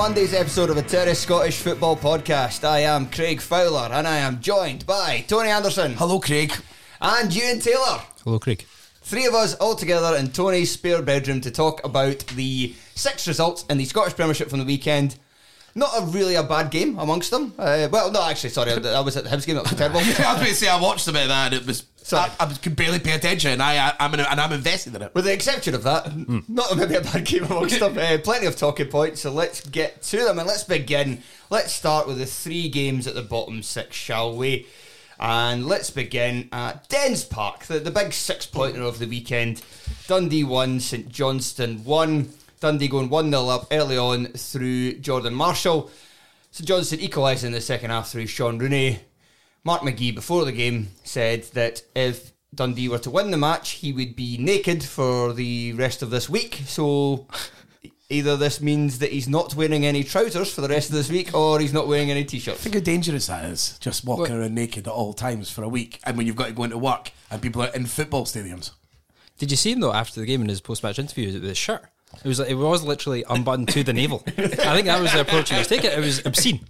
Monday's episode of the Terrace Scottish Football Podcast. I am Craig Fowler and I am joined by Tony Anderson. Hello, Craig. And Euan Taylor. Hello, Craig. Three of us all together in Tony's spare bedroom to talk about the six results in the Scottish Premiership from the weekend. Not a really a bad game amongst them. Uh, well, no, actually, sorry, that was at the Hibs game. That was terrible. I was going to say I watched a bit of that and it was. Sorry. I, I could barely pay attention. I, I, I'm in, and I'm invested in it. With the exception of that, not maybe a bad game amongst them. Uh, plenty of talking points, so let's get to them and let's begin. Let's start with the three games at the bottom six, shall we? And let's begin at Dens Park, the, the big six pointer of the weekend. Dundee 1, St Johnstone won. Dundee going 1 0 up early on through Jordan Marshall. St Johnstone equalised in the second half through Shaun Rooney. Mark McGhee, before the game, said that if Dundee were to win the match, he would be naked for the rest of this week. So either this means that he's not wearing any trousers for the rest of this week, or he's not wearing any t-shirts. Think how dangerous that is. Just walking What? around naked at all times for a week, and when you've got to go into work, and people are in football stadiums. Did you see him though after the game in his post-match interview with his shirt? It was it was literally unbuttoned to the navel. I think that was the approach he was taking. It was obscene.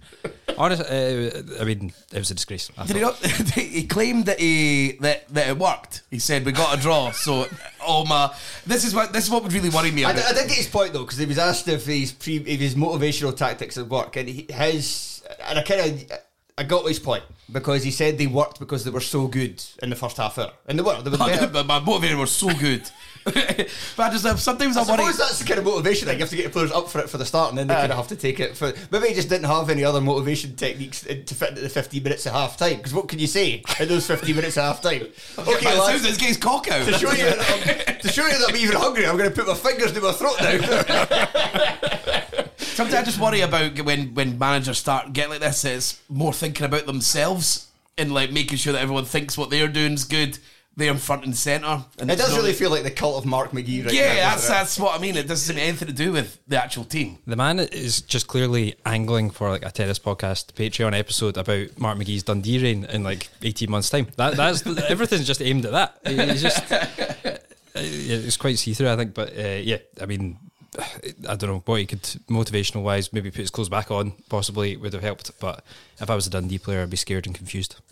Honestly, uh, I mean, it was a disgrace. Did he not? he claimed that he that, that it worked. He said we got a draw. So, oh my, this is what this is what would really worry me. I, About. d- I did get his point though, because he was asked if his pre, if his motivational tactics had worked, and he, his and I kind of I got his point because he said they worked because they were so good in the first half hour, and they were. They were better. but my motivator was so good. but I just uh, sometimes I I worry. suppose that's the kind of motivation thing. You have to get your players up for it for the start, and then they kind of have to take it for. Maybe he just didn't have any other motivation techniques to fit into the 15 minutes of half time. Because what can you say in those 15 minutes of half time? Okay, Okay, but as soon lads, this guy's cock out. to show you, that I'm, to show you that I'm even hungry, I'm going to put my fingers to my throat now. Sometimes I just worry about when when managers start getting like this. It's more thinking about themselves and like making sure that everyone thinks what they're doing is good. They're in front and centre. And it does not- really feel like the cult of Mark McGhee right Yeah, now. that's that's what I mean. It doesn't have anything to do with the actual team. The man is just clearly angling for like a Terrace podcast Patreon episode about Mark McGhee's Dundee reign in like eighteen months' time. That that's everything's just aimed at that. He's just uh, it's quite see through, I think. But uh, yeah, I mean, I don't know what he could motivational wise maybe put his clothes back on. Possibly would have helped. But if I was a Dundee player, I'd be scared and confused.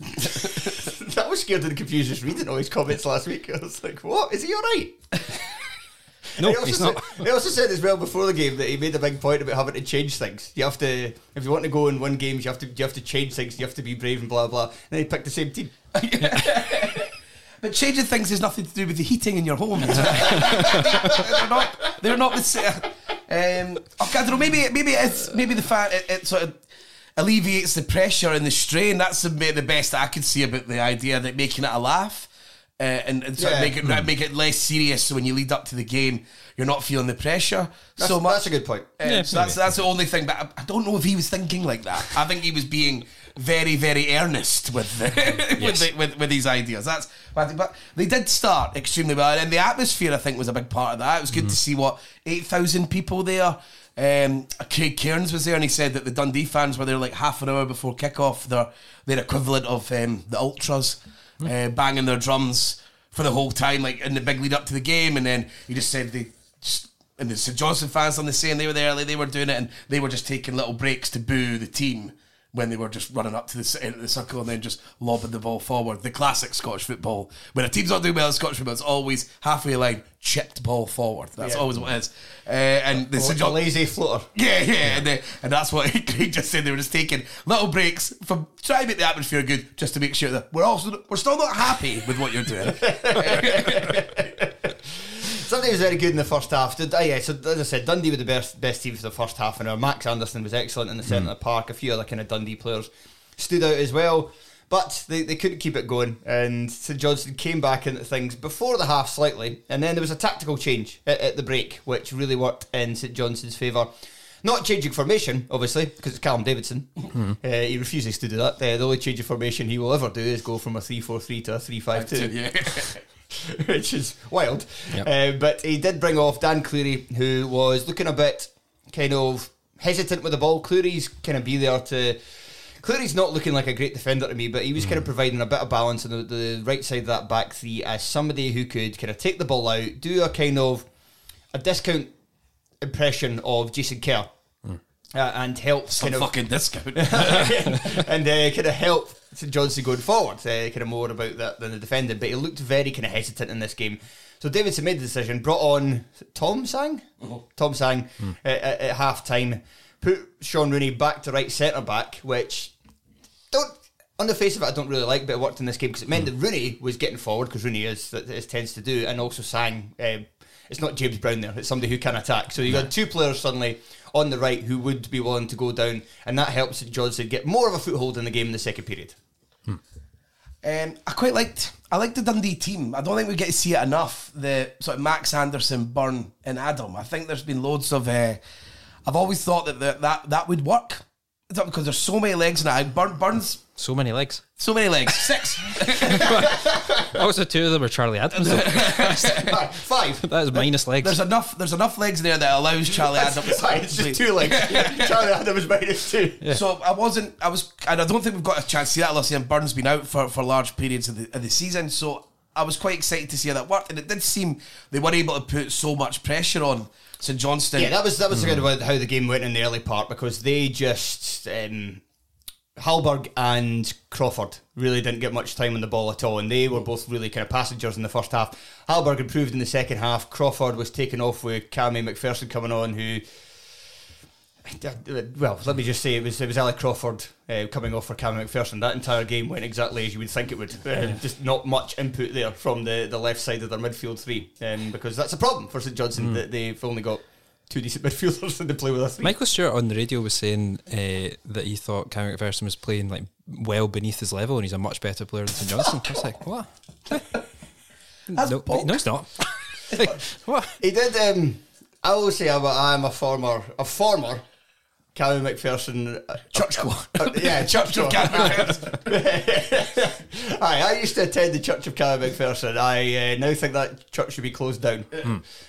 Was scared and confused just reading all his comments last week. I was like, what? Is he alright? No, he, also he's said, not. he also said as well before the game that he made a big point about having to change things. You have to, if you want to go and win games, you have to, you have to change things. You have to be brave and blah blah. And then he picked the same team. But changing things has nothing to do with the heating in your home. they're not. They're not the same. Um, okay, I don't know. Maybe maybe it's maybe the fact it, it sort of alleviates the pressure and the strain. That's the, the best I can see about the idea that making it a laugh. Uh, and, and sort Yeah. of make it make it less serious. So when you lead up to the game, you're not feeling the pressure That's, so much. that's a good point. Um, Yeah, so that's that's the only thing. But I, I don't know if he was thinking like that. I think he was being very very earnest with the, with, the, with with these ideas. That's but, but they did start extremely well, and the atmosphere I think was a big part of that. It was good to see what eight thousand people there. Um, Craig Cairns was there, and he said that the Dundee fans were there like half an hour before kickoff. Their their equivalent of um, the ultras, uh, banging their drums for the whole time, like in the big lead up to the game. And then he just said they just and the St Johnstone fans on the same they were there, like, they were doing it, and they were just taking little breaks to boo the team when they were just running up to the, c- the circle and then just lobbing the ball forward. The classic Scottish football. When a team's not doing well in Scottish football, it's always halfway line, chipped ball forward. That's Yeah. always what it is. Uh, and the St a John- lazy floater. yeah, yeah, and, uh, and that's what Craig just said. They were just taking little breaks from trying to make the atmosphere good, just to make sure that we're also we're still not happy with what you're doing. Somebody was very good in the first half. Did, uh, yeah, so as I said, Dundee were the best best team for the first half an hour. Max Anderson was excellent in the centre of the park. A few other kind of Dundee players stood out as well. But they, they couldn't keep it going, and St Johnstone came back into things before the half slightly, and then there was a tactical change at, at the break, which really worked in St Johnstone's favour. Not changing formation, obviously, because it's Callum Davidson. Uh, he refuses to do that. Uh, the only change of formation he will ever do is go from a 3 4 3 to a 3 5 2 yeah. which is wild. Yep. Uh, but he did bring off Dan Cleary, who was looking a bit kind of hesitant with the ball. Cleary's kind of be there to. Cleary's not looking like a great defender to me, but he was kind of providing a bit of balance on the, the right side of that back three as somebody who could kind of take the ball out, do a kind of a discount impression of Jason Kerr. Uh, and help Some kind of fucking discount. and uh, kind of help St Johnstone going forward. Uh, kind of more about that than the defending, but he looked very kind of hesitant in this game. So Davidson made the decision, brought on Tom Sang, Tom Sang at, at, at half time, put Shaun Rooney back to right centre back, which don't. On the face of it, I don't really like, but it worked in this game because it meant that Rooney was getting forward because Rooney is that is tends to do, and also Sang. Um, it's not James Brown there; it's somebody who can attack. So you got two players suddenly on the right who would be willing to go down, and that helps St Johnstone get more of a foothold in the game in the second period. Um, I quite liked. I liked the Dundee team. I don't think we get to see it enough. The sort of Max Anderson, Byrne, and Adam. I think there's been loads of. Uh, I've always thought that that that, that would work. Is that because there's so many legs now? Burn, Burns, So many legs. so many legs. Six. Also, two of them are Charlie Adams. Five. that is minus legs. There's enough. There's enough legs there that allows Charlie Adams. Five. It's just two legs. Charlie Adams minus two. So I wasn't. I was, and I don't think we've got a chance to see that. Unless Burns been out for, for large periods of the of the season. So I was quite excited to see how that worked, and it did seem they were able to put so much pressure on St Johnstone. Yeah, that was that was kind of how the game went in the early part because they just um, Hallberg and Crawford really didn't get much time on the ball at all, and they were both really kind of passengers in the first half. Hallberg improved in the second half. Crawford was taken off with Cammy McPherson coming on, who. Well, let me just say it was it was Ali Crawford uh, coming off for Cammy McPherson. That entire game went exactly as you would think it would. Uh, just not much input there from the, the left side of their midfield three, um, because that's a problem for St Johnstone that they've only got two decent midfielders and they play with three. Michael Stewart on the radio was saying uh, that he thought Cam McPherson was playing like well beneath his level, and he's a much better player than St Johnstone. I was like, what? No, bollocks. no, it's not. Like, what? He did. Um, I will say I'm a, I'm a former a former Cammy McPherson uh, Church squad. uh, yeah, church of Aye, I used to attend the Church of Cammy McPherson. I uh, now think that church should be closed down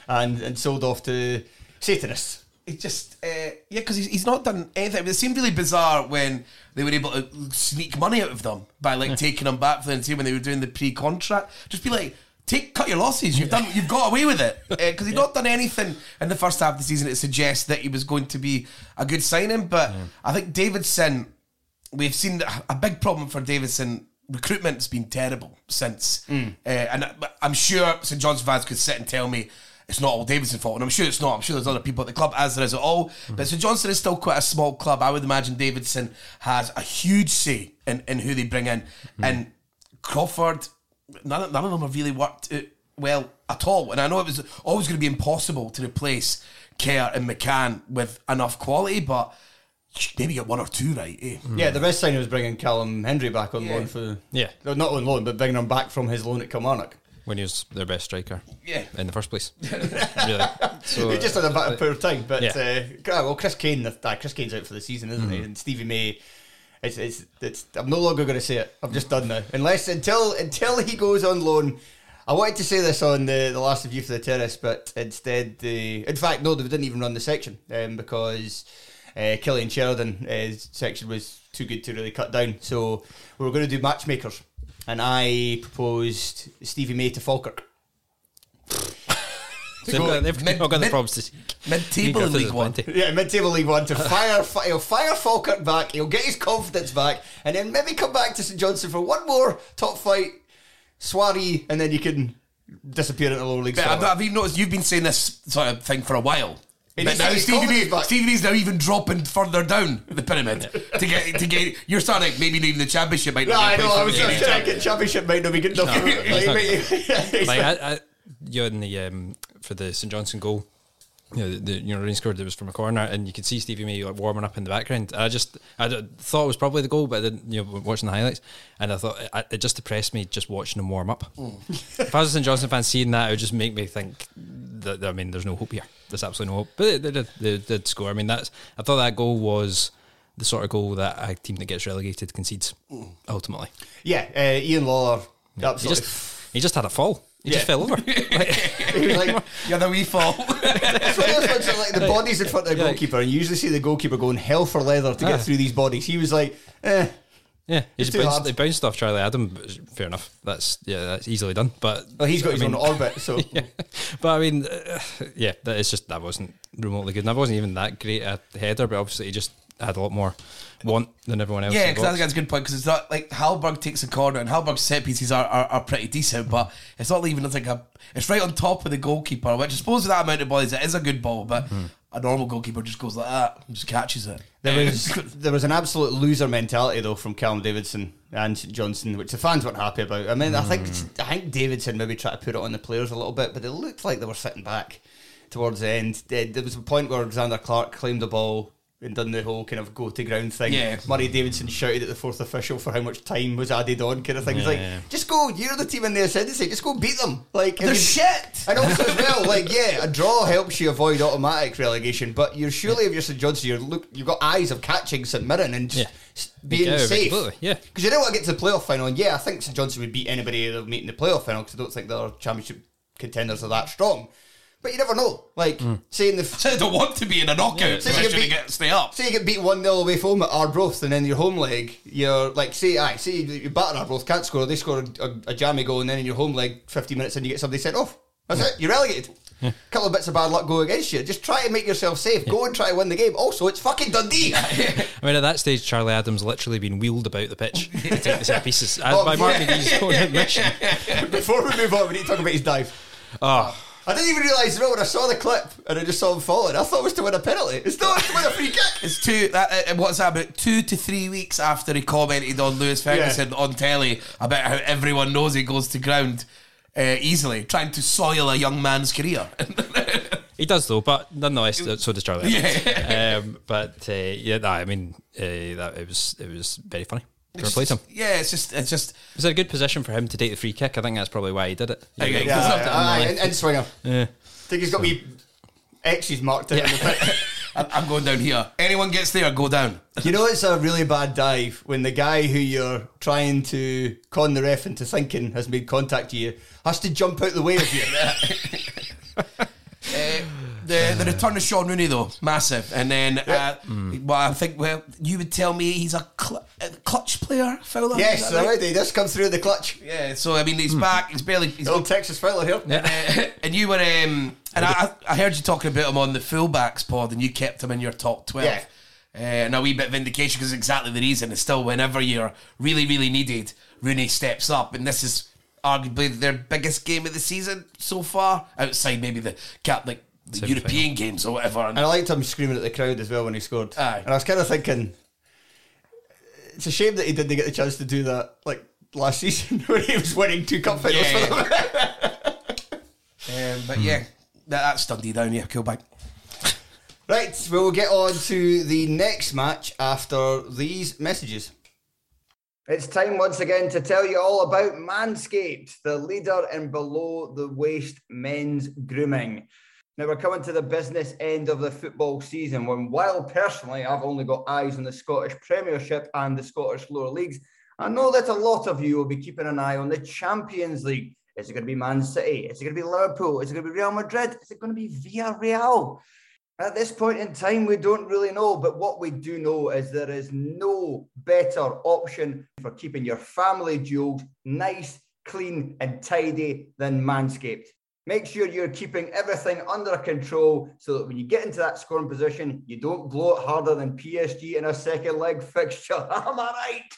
and and sold off to Satanists. He just, uh, yeah, because he's, he's not done anything. It seemed really bizarre when they were able to sneak money out of them by like taking them back for the team when they were doing the pre-contract. Just be like, take cut your losses. You've done, you've got away with it because he's not done anything in the first half of the season to suggest that he was going to be a good signing. But I think Davidson, we've seen a big problem for Davidson. Recruitment's been terrible since, uh, and I'm sure St John's fans could sit and tell me it's not all Davidson's fault, and I'm sure it's not. I'm sure there's other people at the club, as there is at all. Mm-hmm. But St Johnstone is still quite a small club. I would imagine Davidson has a huge say in, in who they bring in, mm-hmm. and Crawford. None of, none of them have really worked out well at all. And I know it was always going to be impossible to replace Kerr and McCann with enough quality, but maybe get one or two right. Eh? Mm-hmm. Yeah, the best sign was bringing Callum Hendry back on Yeah. loan for Yeah. no, not on loan, but bringing him back from his loan at Kilmarnock. When he was their best striker. Yeah. In the first place. really. So, he just had a bit of poor time, but Yeah. uh, well, Chris Kane, uh, Chris Kane's out for the season, isn't Mm-hmm. he? And Stevie May, it's, it's, it's, I'm no longer going to say it. I've just done now. Unless until until he goes on loan, I wanted to say this on the, the last review for the terrace, but instead, the in fact, no, they didn't even run the section um, because uh, Cillian Sheridan's section was too good to really cut down. So we were going to do matchmakers, and I proposed Stevie May to Falkirk. They've got, they've mid- not got the mid- problems to mid-table in League One. Yeah, mid-table League One to fire. fi- he'll fire Falkirk back. He'll get his confidence back, and then maybe come back to St Johnstone for one more top fight, soiree, and then you can disappear into the lower league. But have, Scotland. have you noticed you've been saying this sort of thing for a while? He But now get Stevie confidence B, back. Stevie B's now even dropping further down the pyramid to get to get. You're starting maybe even the championship might No, not I know. I was just thinking championship might not be good enough. No, for him. not. Like, like I, I, you're in the um, for the St Johnstone goal, you know, the, you know rain scored it was from a corner, and you could see Stevie May like warming up in the background. I just I d- thought it was probably the goal, but I didn't you know watching the highlights, and I thought it, it just depressed me just watching him warm up. if I was a St Johnstone fan, seeing that it would just make me think that I mean there's no hope here. There's absolutely no hope. But they, did, they did score. I mean that's I thought that goal was the sort of goal that a team that gets relegated concedes ultimately. yeah, uh, Ian Lawlor. He Absolutely. just he just had a fall. He just fell over. Like, He was like, Yeah, the wee fall. It's one of those ones that, like the bodies in front of the Yeah. goalkeeper, and you usually see the goalkeeper going hell for leather to Ah. get through these bodies. He was like, eh. Yeah, he just too bounced, hard. he bounced off Charlie Adam. but Fair enough. That's yeah, that's easily done. But Well, he's got his own orbit, so yeah. But I mean, uh, yeah, that is just that wasn't remotely good. And I wasn't even that great at the header, but obviously he just had a lot more want than everyone else. Yeah, because I think that's a good point. Because it's not like Hallberg takes a corner, and Hallberg's set pieces are, are, are pretty decent, but it's not even it's like a. It's right on top of the goalkeeper, which I suppose with that amount of bodies, it is a good ball, but hmm. a normal goalkeeper just goes like that and just catches it. There was there was an absolute loser mentality though from Callum Davidson and St Johnstone, which the fans weren't happy about. I mean, I think hmm. I think Davidson maybe tried to put it on the players a little bit, but it looked like they were sitting back towards the end. There there was a point where Alexander Clark claimed the ball and done the whole kind of go to ground thing. Yeah. Murray Davidson shouted at the fourth official for how much time was added on, kind of thing. It's like, just go. You're the team in the ascendancy. Just go beat them. Like They're you- shit. and also as well, like yeah, a draw helps you avoid automatic relegation. But you're surely if you're St Johnstone, you're look, you've got eyes of catching St Mirren and just Yeah. being safe. yeah. because you don't want to get to the playoff final. And yeah, I think St Johnstone would beat anybody they'll meet in the playoff final because I don't think their championship contenders are that strong. But you never know. Like Hmm. saying the I don't want to be in a knockout, So you especially can to beat- get stay up. Say you get beat 1 0 away from home at Arbroath, and then your home leg, you're like, say, aye, say you, you batter Arbroath, can't score, they score a, a, a jammy goal, and then in your home leg, 50 minutes in, you get somebody sent off. That's it, you're relegated. A couple of bits of bad luck go against you. Just try to make yourself safe. Go and try to win the game. Also, it's fucking Dundee. I mean, at that stage, Charlie Adams literally been wheeled about the pitch to take the set pieces as Oh, by Mark. McGhee's own admission. Before we move on, we need to talk about his dive. Oh, I didn't even realise, well, when I saw the clip and I just saw him falling, I thought it was to win a penalty. It's not it's to win a free kick. It's two. That, uh, what's that about? Two to three weeks after he commented on Lewis Ferguson on telly about how everyone knows he goes to ground uh, easily, trying to soil a young man's career. he does though, but nonetheless, so does Charlie. Yeah. Um, but uh, yeah, nah, I mean, uh, that it was it was very funny. To replace him. yeah, it's just, it's just. Was it a good position for him to take the free kick? I think that's probably why he did it. Yeah, You know, yeah, Yeah, It's not aye, that and, and swinger. Yeah. I think he's got me X's marked out in the pit. I- I'm going down here. Anyone gets there, go down. You know it's a really bad dive when the guy who you're trying to con the ref into thinking has made contact to you has to jump out the way of you. The the return of Shaun Rooney though, massive. And then, uh, well, I think well, you would tell me he's a, cl- a clutch player, Fowler. yes, right? already. He does come through the clutch. Yeah. So I mean, he's back. He's barely. He's Old Texas fella here. Uh, and you were, um, and I, I heard you talking about him on the fullbacks pod, and you kept him in your top twelve. Yeah. Uh, and a wee bit of vindication because exactly the reason is still whenever you're really, really needed, Rooney steps up, and this is arguably their biggest game of the season so far, outside maybe the cap like the Semi-final. European games or whatever. And And I liked him screaming at the crowd as well when he scored. Aye. And I was kind of thinking, it's a shame that he didn't get the chance to do that like last season when he was winning two cup finals Yeah. for them. um, but yeah, that, that's Dundee down here, Kilbank. right, we'll get on to the next match after these messages. It's time once again to tell you all about Manscaped, the leader in below the waist men's grooming. Now we're coming to the business end of the football season when while personally I've only got eyes on the Scottish Premiership and the Scottish lower leagues, I know that a lot of you will be keeping an eye on the Champions League. Is it going to be Man City? Is it going to be Liverpool? Is it going to be Real Madrid? Is it going to be Villarreal? At this point in time, we don't really know, but what we do know is there is no better option for keeping your family jewels nice, clean, and tidy than Manscaped. Make sure you're keeping everything under control so that when you get into that scoring position, you don't blow it harder than PSG in a second leg fixture. Am I right?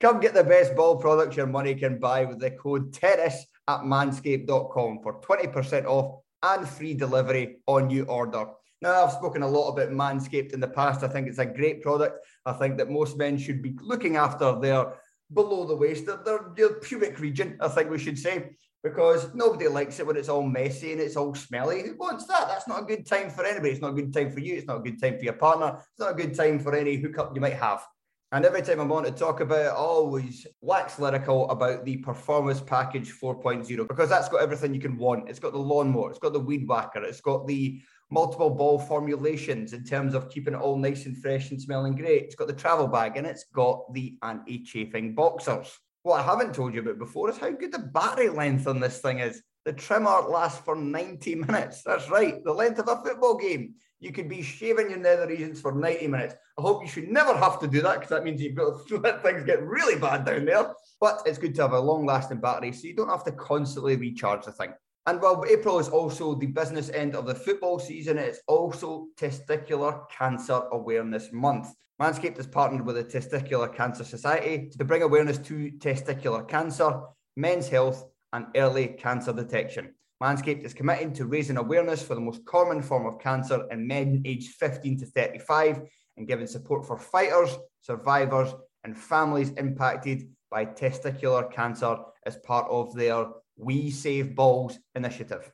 Come get the best ball products your money can buy with the code TERRACE at manscaped.com for 20% off and free delivery on your order. Now, I've spoken a lot about Manscaped in the past. I think it's a great product. I think that most men should be looking after their below the waist, their, their, their pubic region, I think we should say, because nobody likes it when it's all messy and it's all smelly. Who wants that? That's not a good time for anybody. It's not a good time for you. It's not a good time for your partner. It's not a good time for any hookup you might have. And every time I'm on to talk about it, I always wax lyrical about the Performance Package 4.0 because that's got everything you can want. It's got the lawnmower, it's got the weed whacker, it's got the multiple ball formulations in terms of keeping it all nice and fresh and smelling great. It's got the travel bag and it's got the anti chafing boxers. What I haven't told you about before is how good the battery length on this thing is. The trimmer lasts for 90 minutes. That's right, the length of a football game you could be shaving your nether regions for 90 minutes. I hope you should never have to do that because that means you've got to let things get really bad down there. But it's good to have a long lasting battery so you don't have to constantly recharge the thing. And while April is also the business end of the football season, it's also Testicular Cancer Awareness Month. Manscaped has partnered with the Testicular Cancer Society to bring awareness to testicular cancer, men's health, and early cancer detection. Manscaped is committed to raising awareness for the most common form of cancer in men aged 15 to 35 and giving support for fighters, survivors, and families impacted by testicular cancer as part of their We Save Balls initiative.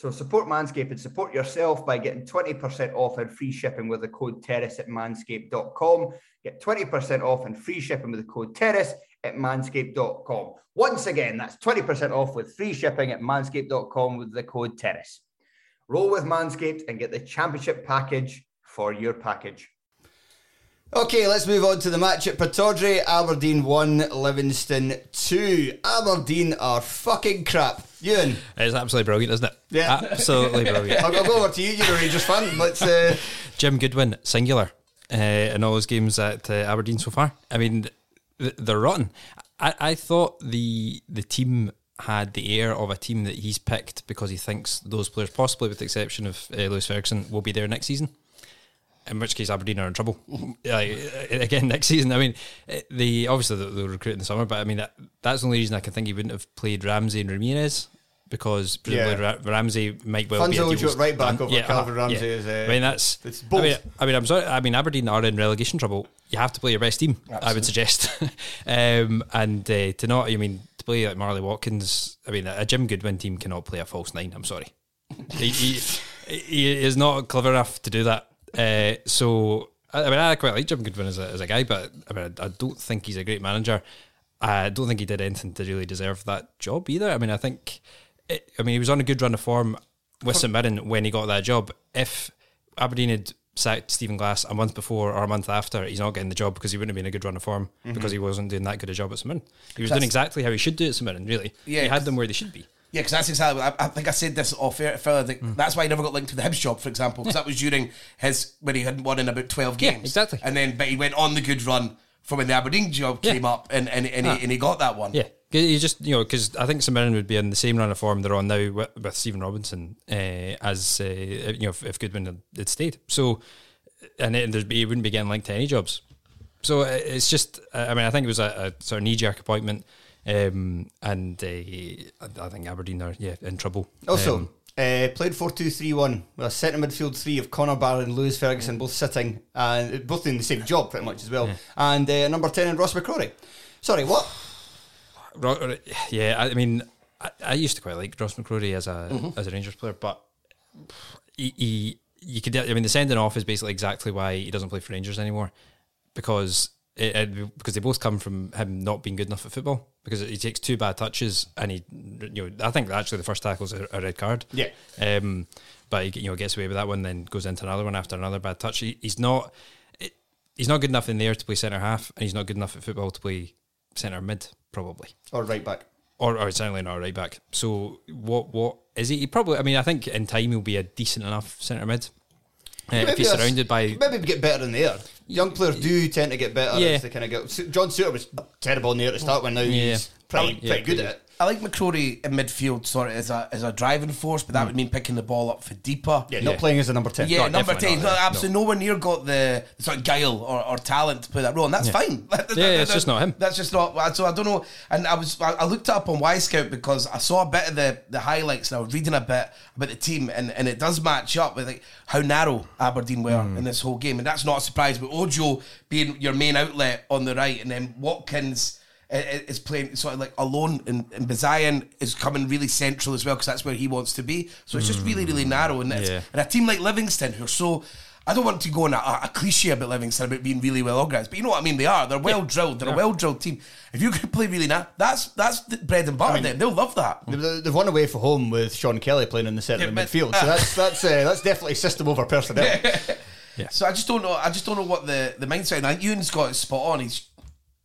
So support Manscaped and support yourself by getting 20% off and free shipping with the code TERRACE at manscaped.com. Get 20% off and free shipping with the code TERRACE at manscaped.com. Once again, that's 20% off with free shipping at manscaped.com with the code TERRACE. Roll with Manscaped and get the championship package for your package. Okay, let's move on to the match at Pittodrie. Aberdeen 1, Livingston 2. Aberdeen are fucking crap. Euan. It's absolutely brilliant, isn't it? Yeah. Absolutely brilliant. I'll, I'll go over to you. You're a Rangers fan. Let's. Uh... Jim Goodwin, singular, uh, in all his games at uh, Aberdeen so far. I mean, they're rotten. I, I thought the the team had the air of a team that he's picked because he thinks those players, possibly with the exception of uh, Lewis Ferguson, will be there next season. In which case, Aberdeen are in trouble like, again next season. I mean, the obviously they'll recruit in the summer, but I mean that, that's the only reason I can think he wouldn't have played Ramsay and Ramirez because presumably yeah. Ra- Ramsay might well Funso be a right back over yeah, Calvin uh, Ramsay. Yeah. Is, uh, I mean that's. It's both. I mean, I mean, I'm sorry. I mean Aberdeen are in relegation trouble. You have to play your best team. Absolutely. I would suggest, um, and uh, to not. I mean, to play like Marley Watkins. I mean, a Jim Goodwin team cannot play a false nine. I'm sorry. he, he, he is not clever enough to do that. Uh, so I mean, I quite like Jim Goodwin as a, as a guy, but I mean, I, I don't think he's a great manager. I don't think he did anything to really deserve that job either. I mean, I think, it, I mean, he was on a good run of form with St Mirren when he got that job. If Aberdeen had sacked Stephen Glass a month before or a month after, he's not getting the job because he wouldn't have been a good run of form Mm-hmm. because he wasn't doing that good a job at St Mirren. He was That's- doing exactly how he should do at St Mirren, really. Yeah, he had them where they should be. Yeah, because that's exactly. I, I think I said this off air. Fella, that Hmm. that's why he never got linked to the Hibs job, for example, because that was during his when he hadn't won in about twelve games. Yeah, exactly. And then, but he went on the good run for when the Aberdeen job Yeah. came up, and and, and, Ah. he, and he got that one. Yeah, you just you know because I think St Mirren would be in the same run of form they're on now with, with Stephen Robinson uh, as uh, you know if, if Goodwin had, had stayed. So and it, there'd be he wouldn't be getting linked to any jobs. So uh, it's just I mean I think it was a, a sort of knee jerk appointment, um, and uh, I think Aberdeen are yeah in trouble. Also, Um, uh, played 4 2 3 1 with a centre midfield three of Connor Barron and Lewis Ferguson both sitting and both doing the same job pretty much as well. And uh, number 10 and Ross McCrorie. Sorry, what? Yeah, I mean, I, I used to quite like Ross McCrorie as a as a Rangers player, but he, he you could I mean the sending off is basically exactly why he doesn't play for Rangers anymore because it, it- because they both come from him not being good enough at football because he takes two bad touches and he you know I think actually the first tackle is a, a red card Yeah. um but he you know gets away with that one then goes into another one after another bad touch he, he's not it, he's not good enough in there to play centre half and he's not good enough at football to play centre mid probably Or right back. or, or certainly not right back. So what what is he? He probably. I mean, I think in time he'll be a decent enough centre mid. Uh, if that's- surrounded by maybe get better in the air. Young players do tend to get better Yeah. as they kind of go. John Souttar was terrible in the air to start with. Now Yeah. he's pretty, Yeah, pretty good at it. I like McCrorie in midfield sort of as a as a driving force, but that would mean picking the ball up for deeper. Yeah, not playing as a number ten. Yeah, No, number ten. not, No, yeah, absolutely nowhere near got the sort of guile or, or talent to play that role, and that's fine. Yeah, it's just not him. That's just not. So I don't know. And I was I I looked it up on Wyscout because I saw a bit of the, the highlights and I was reading a bit about the team, and, and it does match up with like how narrow Aberdeen were Hmm. in this whole game, and that's not a surprise. But Ojo being your main outlet on the right, and then Watkins i- i- is playing sort of like alone, and, and Bazayan is coming really central as well because that's where he wants to be. So it's just really, really narrow. And, it's. Yeah. and a team like Livingston, who are so. I don't want to go on a, a cliche about Livingston about being really well organised, but you know what I mean. They are. They're well drilled. They're a well drilled team. If you can play really now, that's that's the bread and butter. then they'll love that. They've they've won away from home with Sean Kelly playing in the centre Yeah, of but- midfield, so that's that's uh, that's definitely system over personnel. So I just don't know. I just don't know what the the mindset. And I think Euan's got it spot on. He's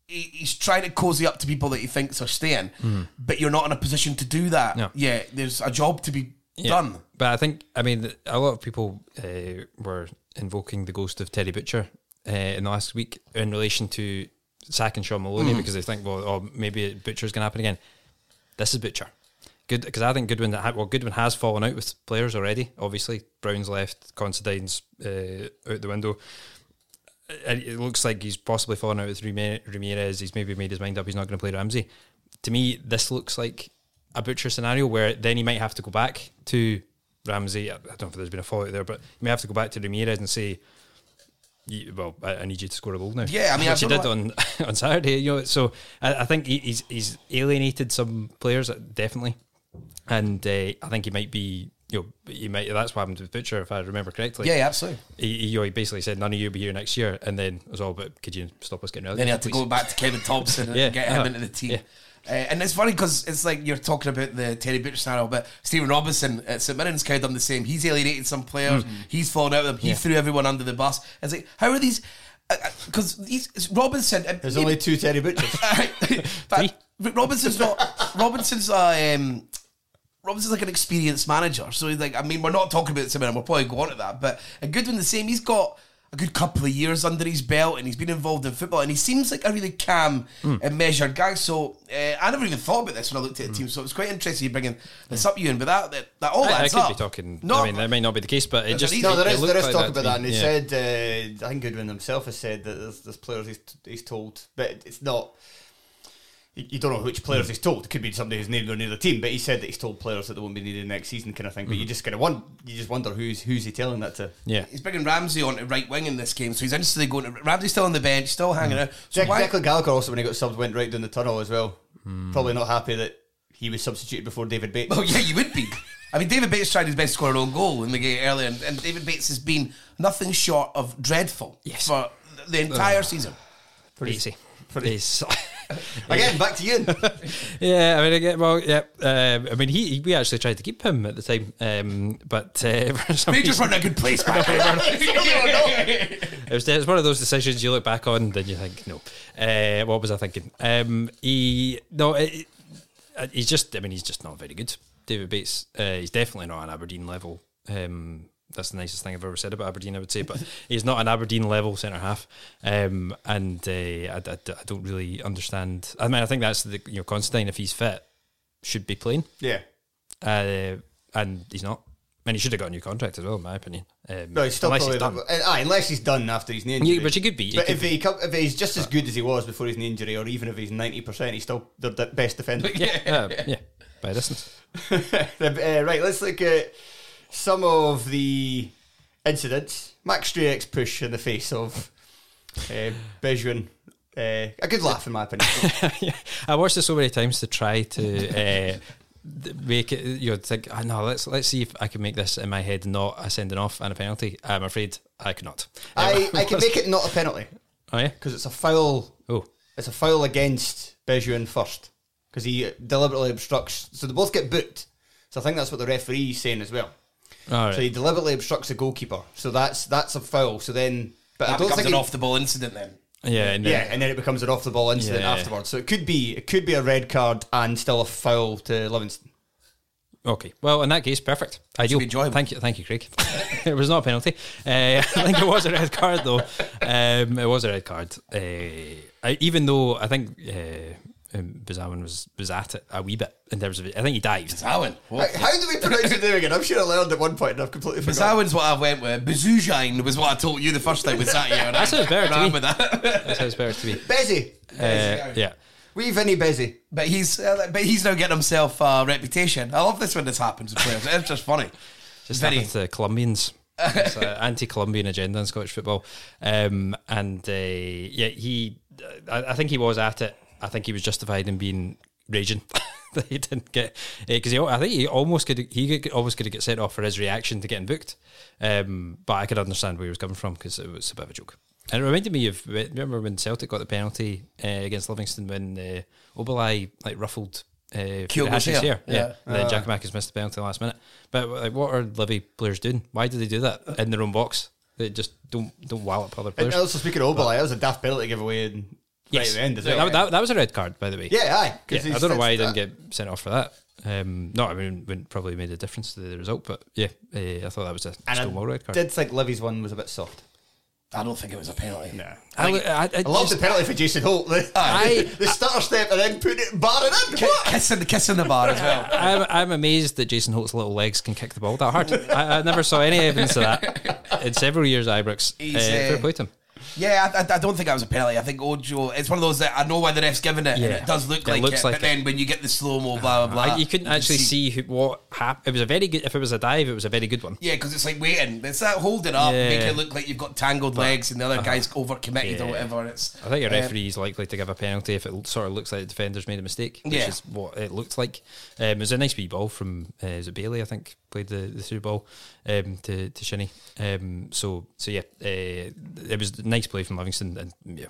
he, he's trying to cozy up to people that he thinks are staying, but you're not in a position to do that. No. Yeah, there's a job to be Yeah. done. But I think, I mean, a lot of people uh, were invoking the ghost of Terry Butcher uh, in the last week in relation to sacking Shaun Maloney because they think, well, oh, maybe Butcher's going to happen again. This is Butcher. Good because I think Goodwin, well, Goodwin has fallen out with players already. Obviously, Brown's left, Considine's uh, out the window. It looks like he's possibly fallen out with Rami- Ramirez. He's maybe made his mind up. He's not going to play Ramsay. To me, this looks like a butcher scenario where then he might have to go back to Ramsay. I don't know if there's been a fallout there, but he may have to go back to Ramirez and say, "Well, I, need you to score a goal now." Yeah, I mean, which he did on on Saturday. You know, so I, I think he, he's he's alienated some players uh, definitely, and uh, I think he might be. You know, he might. That's what happened with Butcher, if I remember correctly. Yeah, yeah, absolutely. He, he, you know, he basically said none of you will be here next year, and then it was all about could you stop us getting out Then relegated? he had to please?" go back to Kevin Thompson and Yeah, get him uh, into the team. yeah. Uh, and it's funny because it's like you're talking about the Terry Butcher scenario, but Stephen Robinson at St Mirren's kind of done the same. He's alienated some players. He's fallen out with them. He threw everyone under the bus. It's like, how are these? Because these Robinson. uh, There's only two Terry Butchers. but Robinson's not. Robinson's uh, um, Robinson's like an experienced manager. So he's like, I mean, we're not talking about Simon, and we'll probably go on to that. But a Goodwin the same. He's got a good couple of years under his belt, and he's been involved in football, and he seems like a really calm and measured guy. So uh, I never even thought about this when I looked at the team. So it was quite interesting you bringing this up, Euan. But that that, that all I, I could up. be talking. No, I mean, that may not be the case, but it just an No, there it is looked there is like talk about to that, me. and he Yeah. said uh, I think Goodwin himself has said that there's, there's players he's, he's told, but it's not. You you don't know which players he's told. It could be somebody who's named or near the team, but he said that he's told players that they won't be needed next season, kind of thing. But you just kind of wonder, you just wonder who's who's he telling that to. yeah. He's bringing Ramsay on to right wing in this game, so he's instantly going. To, Ramsay's still on the bench, still hanging out. So Jack, why? Declan Gallagher also, when he got subbed, went right down the tunnel as well. Probably not happy that he was substituted before David Bates. Oh yeah, you would be. I mean, David Bates tried his best to score an own goal in the game earlier, and, and David Bates has been nothing short of dreadful Yes. for the entire season. Pretty, Easy. He's- Again, back to you. yeah, I mean, again, well, yeah. Um, I mean, he, he- we actually tried to keep him at the time, um, but uh, for some Rangers were in a good place back then. it was it's one of those decisions you look back on, then you think, no, uh, what was I thinking? Um, he no, it, it- he's just. I mean, he's just not very good. David Bates, uh, he's definitely not an Aberdeen level. Um, that's the nicest thing I've ever said about Aberdeen, I would say. But he's not an Aberdeen level centre half, um, and uh, I, I- I don't really understand. I mean, I think that's the you know Constantine, if he's fit, should be playing, yeah. uh, and he's not. And he should have got a new contract as well, in my opinion. Um, No, he's still unless he's probably done. uh, aye, unless he's done after his knee injury. Yeah, but he could be. He But could if he come, if he's just as good as he was before his knee injury, or even if he's ninety percent, he's still the, best defender. yeah, uh, yeah, by distance. uh, right, let's look at some of the incidents. Max Stryjek's push in the face of uh. Uh, a good laugh, in my opinion. I watched it so many times to try to uh, make it. You know, think, oh, no, let's let's see if I can make this in my head not a sending off and a penalty. I'm afraid I cannot. I, I can make it not a penalty Oh yeah. because it's a foul. Oh, It's a foul against Bejuan first because he deliberately obstructs. So they both get booked. So I think that's what the referee's saying as well. All right. So he deliberately obstructs the goalkeeper. So that's that's a foul. So then, but I That don't becomes think an he- off the ball incident then. Yeah, and Yeah, then- and then it becomes an off the ball incident Yeah. afterwards. So it could be it could be a red card and still a foul to Livingston. Okay. Well, in that case, perfect. Ideal. be enjoyable. Thank you, thank you, Craig. it was not a penalty. Uh, I think it was a red card, though. Um, it was a red card. Uh, I, even though I think uh, um, Bizawan was was at it a wee bit in terms of it. I think he dived. Alan. How, how do we pronounce your name again? I'm sure I learned at one point and I've completely forgotten. Bizawan's what I went with. Bazujine was what I told you the first time we sat here. That sounds better to ran me. with that. That sounds better to me. Bezzy. Uh, yeah. Wee Vinny Bezzy. But he's uh, but he's now getting himself a reputation. I love this when this happens with players. It's just funny. Just Very- happened to the Colombians. It's an anti-Colombian agenda in Scottish football, um, and uh, yeah, he. I, I think he was at it. I think he was justified in being raging that he didn't get because he. I think he almost could. He could, almost could have get sent off for his reaction to getting booked. Um, but I could understand where he was coming from because it was a bit of a joke. And it reminded me of remember when Celtic got the penalty uh, against Livingston when uh, Obileye like ruffled uh, hair, hair. Yeah, yeah. and then Giakoumakis missed the penalty last minute. But like, what are Livy players doing? Why do they do that in their own box? They just don't don't wallop other And players. also speaking of Obileye, that was a daft penalty giveaway in, right at the end as well. that, that, that was a red card, by the way. yeah, aye. 'cause Yeah, I don't know why he didn't get sent off for that. Um, no, I mean, wouldn't probably made a difference to the result, but yeah, uh, I thought that was a And Stonewall I red card. did think Livy's one was a bit soft. I don't think it was a penalty. I, I, I, I love the penalty for Jason Holt. The, I- the stutter step and then put it bar it in. What? Kissing the kissing the bar as well. I'm, I'm amazed that Jason Holt's little legs can kick the ball that hard. I, I never saw any evidence of that in several years at Ibrox. Uh, uh, fair play to him. Yeah, I, I, I don't think that was a penalty. I think Ojo. It's one of those that I know why the ref's giving it, and it does look It like looks it. like but then when you get the slow mo, blah blah blah, I, you couldn't can actually see, who, what happened. It was a very good. If it was a dive, it was a very good one. Yeah, because it's like waiting. It's that hold it up, Yeah. make it look like you've got tangled legs, and the other guy's over committed or whatever. It's I think a um, referee is likely to give a penalty if it sort of looks like the defender's made a mistake, which Yeah. is what it looked like. Um, it was a nice wee ball from uh, is it Bailey, I think, played the, the through ball um, to to Shinnie. Um, so so yeah, uh, it was a nice play from Livingston, and yeah,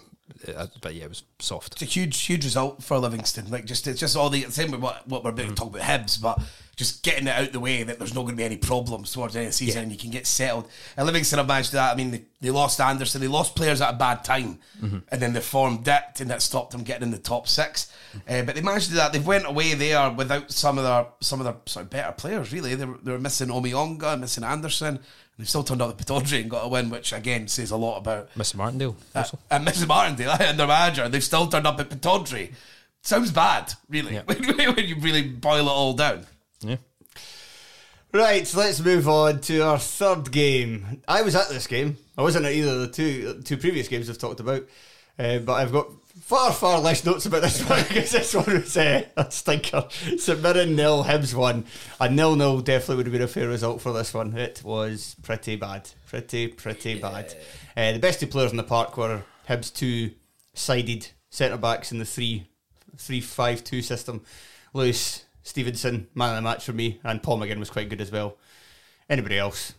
uh, but yeah, it was soft. It's a huge, huge result for Livingston. Like just it's just all the same with what, what we're about to talk about Hibs, but just getting it out the way that there's not going to be any problems towards the end of the season and you can get settled. And Livingston have managed that. I mean, they, they lost Anderson, they lost players at a bad time, and then their form dipped, and that stopped them getting in the top 6 Uh, but they managed to do that. They've went away there without some of their some of their sort of better players. Really, they were, they were missing Omeonga, missing Anderson. And they've still turned up the Pittodrie and got a win, which again says a lot about Mr. Martindale uh, and Mrs. Martindale and their manager, they've still turned up at Pittodrie. Sounds bad, really, Yeah. when you really boil it all down. Yeah. Right, so let's move on to our third game. I was at this game. I wasn't at either of the two two previous games I've talked about, uh, but I've got far far less notes about this one because this one was uh, a stinker. St Mirren nil, Hibs one. A nil nil definitely would have been a fair result for this one. It was pretty bad, pretty pretty bad. Uh, the best two players in the park were Hibs two sided centre backs in the three three five two system. Lewis Stevenson, man of the match for me, and Paul McGinn was quite good as well. Anybody else?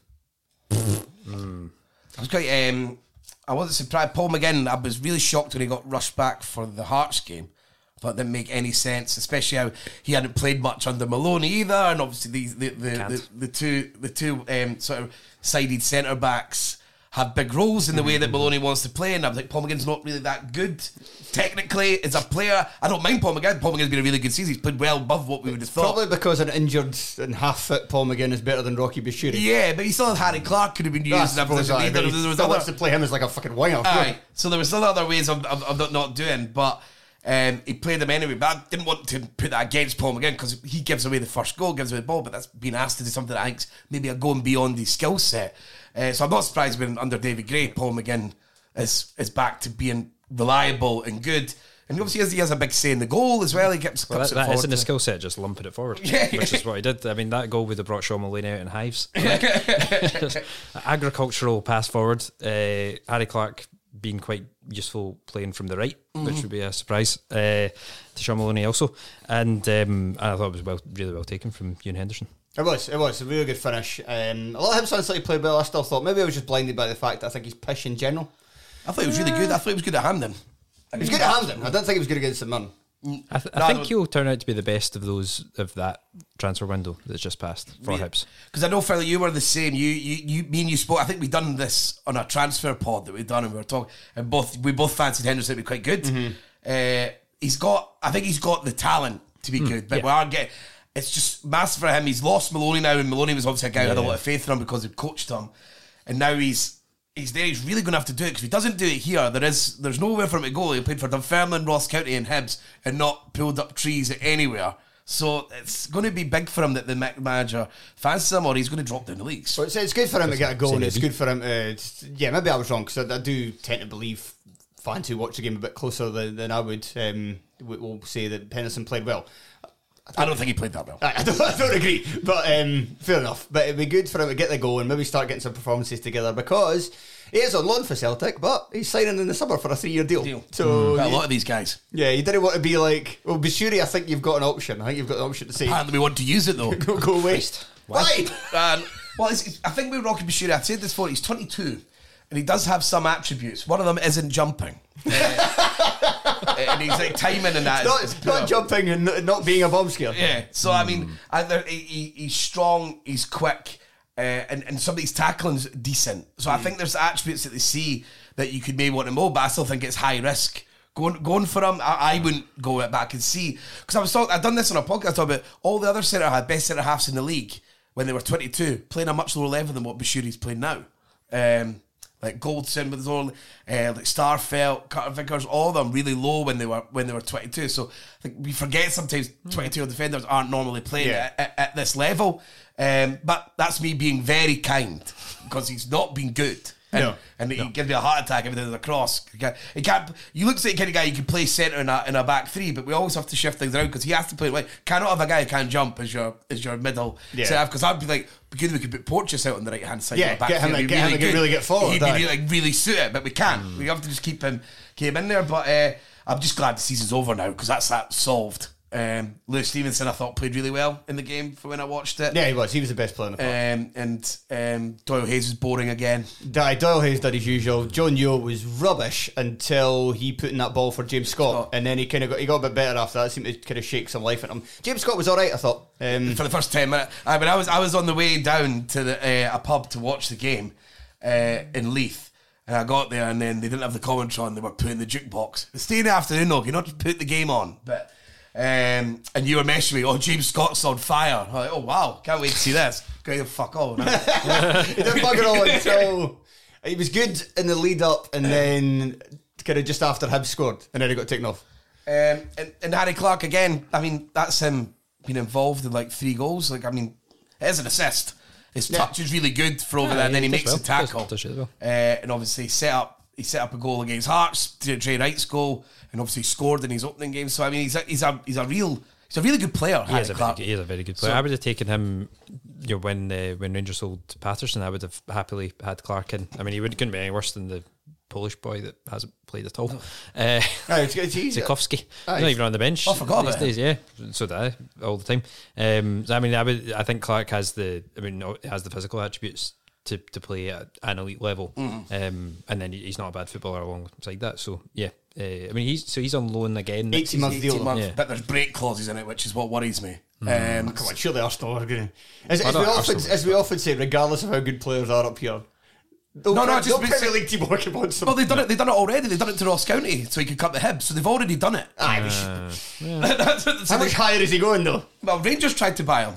I was quite, um, I wasn't surprised. Paul McGinn, I was really shocked when he got rushed back for the Hearts game. I thought it didn't make any sense, especially how he hadn't played much under Maloney either, and obviously these the the, the, the two the two um, sort of sided centre backs have big roles in the way that mm-hmm. Maloney wants to play, and I was like, Paul McGinn's not really that good technically as a player. I don't mind Paul McGinn. Paul McGinn's been a really good season. He's played well above what we would have thought. Probably because an injured and half fit Paul McGinn is better than Rocky Bushiri. Yeah, but he still had Harry Clarke could have been used. In that position. There- there was still other- wants to play him as like a fucking winger. Aye. So there was still other ways of, of, of not doing, but um, he played them anyway. But I didn't want to put that against Paul McGinn because he gives away the first goal, gives away the ball, but that's been asked to do something that I think's maybe a going beyond his skill set. Uh, so I'm not surprised when under David Gray, Paul McGinn is is back to being reliable and good. And obviously, he has, he has a big say in the goal as well. He keeps Well, that, that isn't the skill set, just lumping it forward, Yeah. which is what he did. I mean, that goal would have brought Shaun Maloney out in hives. Agricultural pass forward. Uh, Harry Clarke being quite useful playing from the right, Mm-hmm. which would be a surprise uh, to Shaun Maloney also. And um, I thought it was well, really well taken from Ewan Henderson. It was, it was a really good finish. Um, a lot of him sounds like he played well. I still thought maybe I was just blinded by the fact that I think he's pish in general. I thought he was really good. I thought he was good at Hampden. He was good at Hampden. I don't think he was good against the Mirren. I, th- I think he'll turn out to be the best of those of that transfer window that's just passed for Hibs. Because I know, Phil, you were the same. You, you, you, me and you spoke. I think we done this on a transfer pod that we've done, and we were talking, and both we both fancied Henderson to be quite good. Mm-hmm. Uh, he's got, I think he's got the talent to be good, but we are getting. It's just massive for him. He's lost Maloney now, and Maloney was obviously a guy who had a lot of faith in him because he coached him, and now he's. He's there. He's really going to have to do it because if he doesn't do it here, there is there's nowhere for him to go. He played for Dunfermline, Ross County, and Hibs, and not pulled up trees anywhere. So it's going to be big for him that the manager fancies him, or he's going to drop down the leagues. Well, it's, it's good for him to get a goal, and it's good for him to. Yeah, maybe I was wrong because I, I do tend to believe fans who watch the game a bit closer than, than I would um, will will say that Henderson played well. I don't think he played that well. I I don't, I don't agree, but um, fair enough. But it'd be good for him to get the goal and maybe start getting some performances together because he is on loan for Celtic, but he's signing in the summer for a three-year deal. Deal. So a you- lot of these guys. yeah, you didn't want to be like, well, Bushiri, I think you've got an option. I think you've got an option to say Apparently, we want to use it though. go, go waste. Why? Um, well, it's, it's- I think with Rocky Bashir, I said this before, he's 22 and he does have some attributes. One of them isn't jumping. Uh, and he's like timing and that. is- Not, is not jumping and not, being a bomb scare. Yeah. So, I mean, I, he, he- he's strong, he's quick, uh, and, and some of these tackling's decent. So I think there's attributes that they see that you could maybe want to know, but I still think it's high risk. Going, going for him, I, I wouldn't go it, but I can see because I was talking. I've done this on a podcast about all the other centre had best centre halves in the league when they were 22, playing a much lower level than what Bushiri's playing now. Um, like Goldson with his own, uh, like Starfelt, Carter Vickers, all of them really low when they were when they were 22. So I think we forget sometimes 22 defenders aren't normally playing Yeah. at, at, at this level. Um, but that's me being very kind because he's not been good. And, No. and he gives me a heart attack every time there's a cross. He can't, can't. You look like the kind of guy you can play centre in a, in a back three, but we always have to shift things around because he has to play. Like, cannot have a guy who can't jump as your as your middle Yeah. Because I'd be like, good we could put Porteous out on the right hand side. Yeah, back get him It'd get him to good. really get forward, He'd be really, like, really suit it, but we can't. Mm. We have to just keep him keep him in there. But uh, I'm just glad the season's over now because that's that solved. Um, Lewis Stevenson, I thought played really well in the game for when I watched it. Yeah, he was. He was the best player in the park. Um, and um, Doyle Hayes was boring again. Di- Doyle Hayes did his usual. John Yo was rubbish until he put in that ball for James Scott, Scott. and then he kind of got he got a bit better after that. Seemed to kind of shake some life in him. James Scott was all right, I thought. Um, for the first ten minutes. I mean, I was I was on the way down to the, uh, a pub to watch the game uh, in Leith, and I got there, and then they didn't have the commentary on. They were putting the jukebox. It's three in the afternoon, though. You not just put the game on, but. Um, and you were messaging me, oh, James Scott's on fire. I'm like, oh, wow, can't wait to see this. Go fuck all. he didn't bugger all until he was good in the lead up, and then kind of just after Hibs scored, and then he got taken off. Um, and, and Harry Clarke again. I mean, that's him being involved in like three goals. Like, I mean, it is an assist. His Yeah. touch is really good for over Yeah, there, and then he he makes well. a tackle. Does- does well. uh, and obviously he set up he set up a goal against Hearts, to Jay Wright's goal, and obviously scored in his opening game. So I mean, he's a, he's a he's a real he's a really good player. He is, a very good, he is a very good player. So- I would have taken him you know, when uh, when Rangers sold Patterson. I would have happily had Clarke in. I mean, he would, couldn't be any worse than the Polish boy that hasn't played at all. Uh, No, it's. Zikowski. He's not even on the bench. I forgot these days. Yeah, so I all the time. Um, I mean, I would. I think Clarke has the. I mean, has the physical attributes to, to play at an elite level. Mm-hmm. Um, and then he's not a bad footballer alongside that. So yeah, uh, I mean, he's so he's on loan again. next 18 month season. deal. 18 months, Yeah. but there's break clauses in it, which is what worries me. Um, Come on, surely Arsenal are going to. As, as, we often, as we often say, regardless of how good players are up here, no, No, no, no, just no Premier League team working on some. well, they've done it. They've done it already. They've done it to Ross County, so he could cut the Hibs. So they've already done it. Aye, we should- That's- so how much they- higher is he going though? well, Rangers tried to buy him.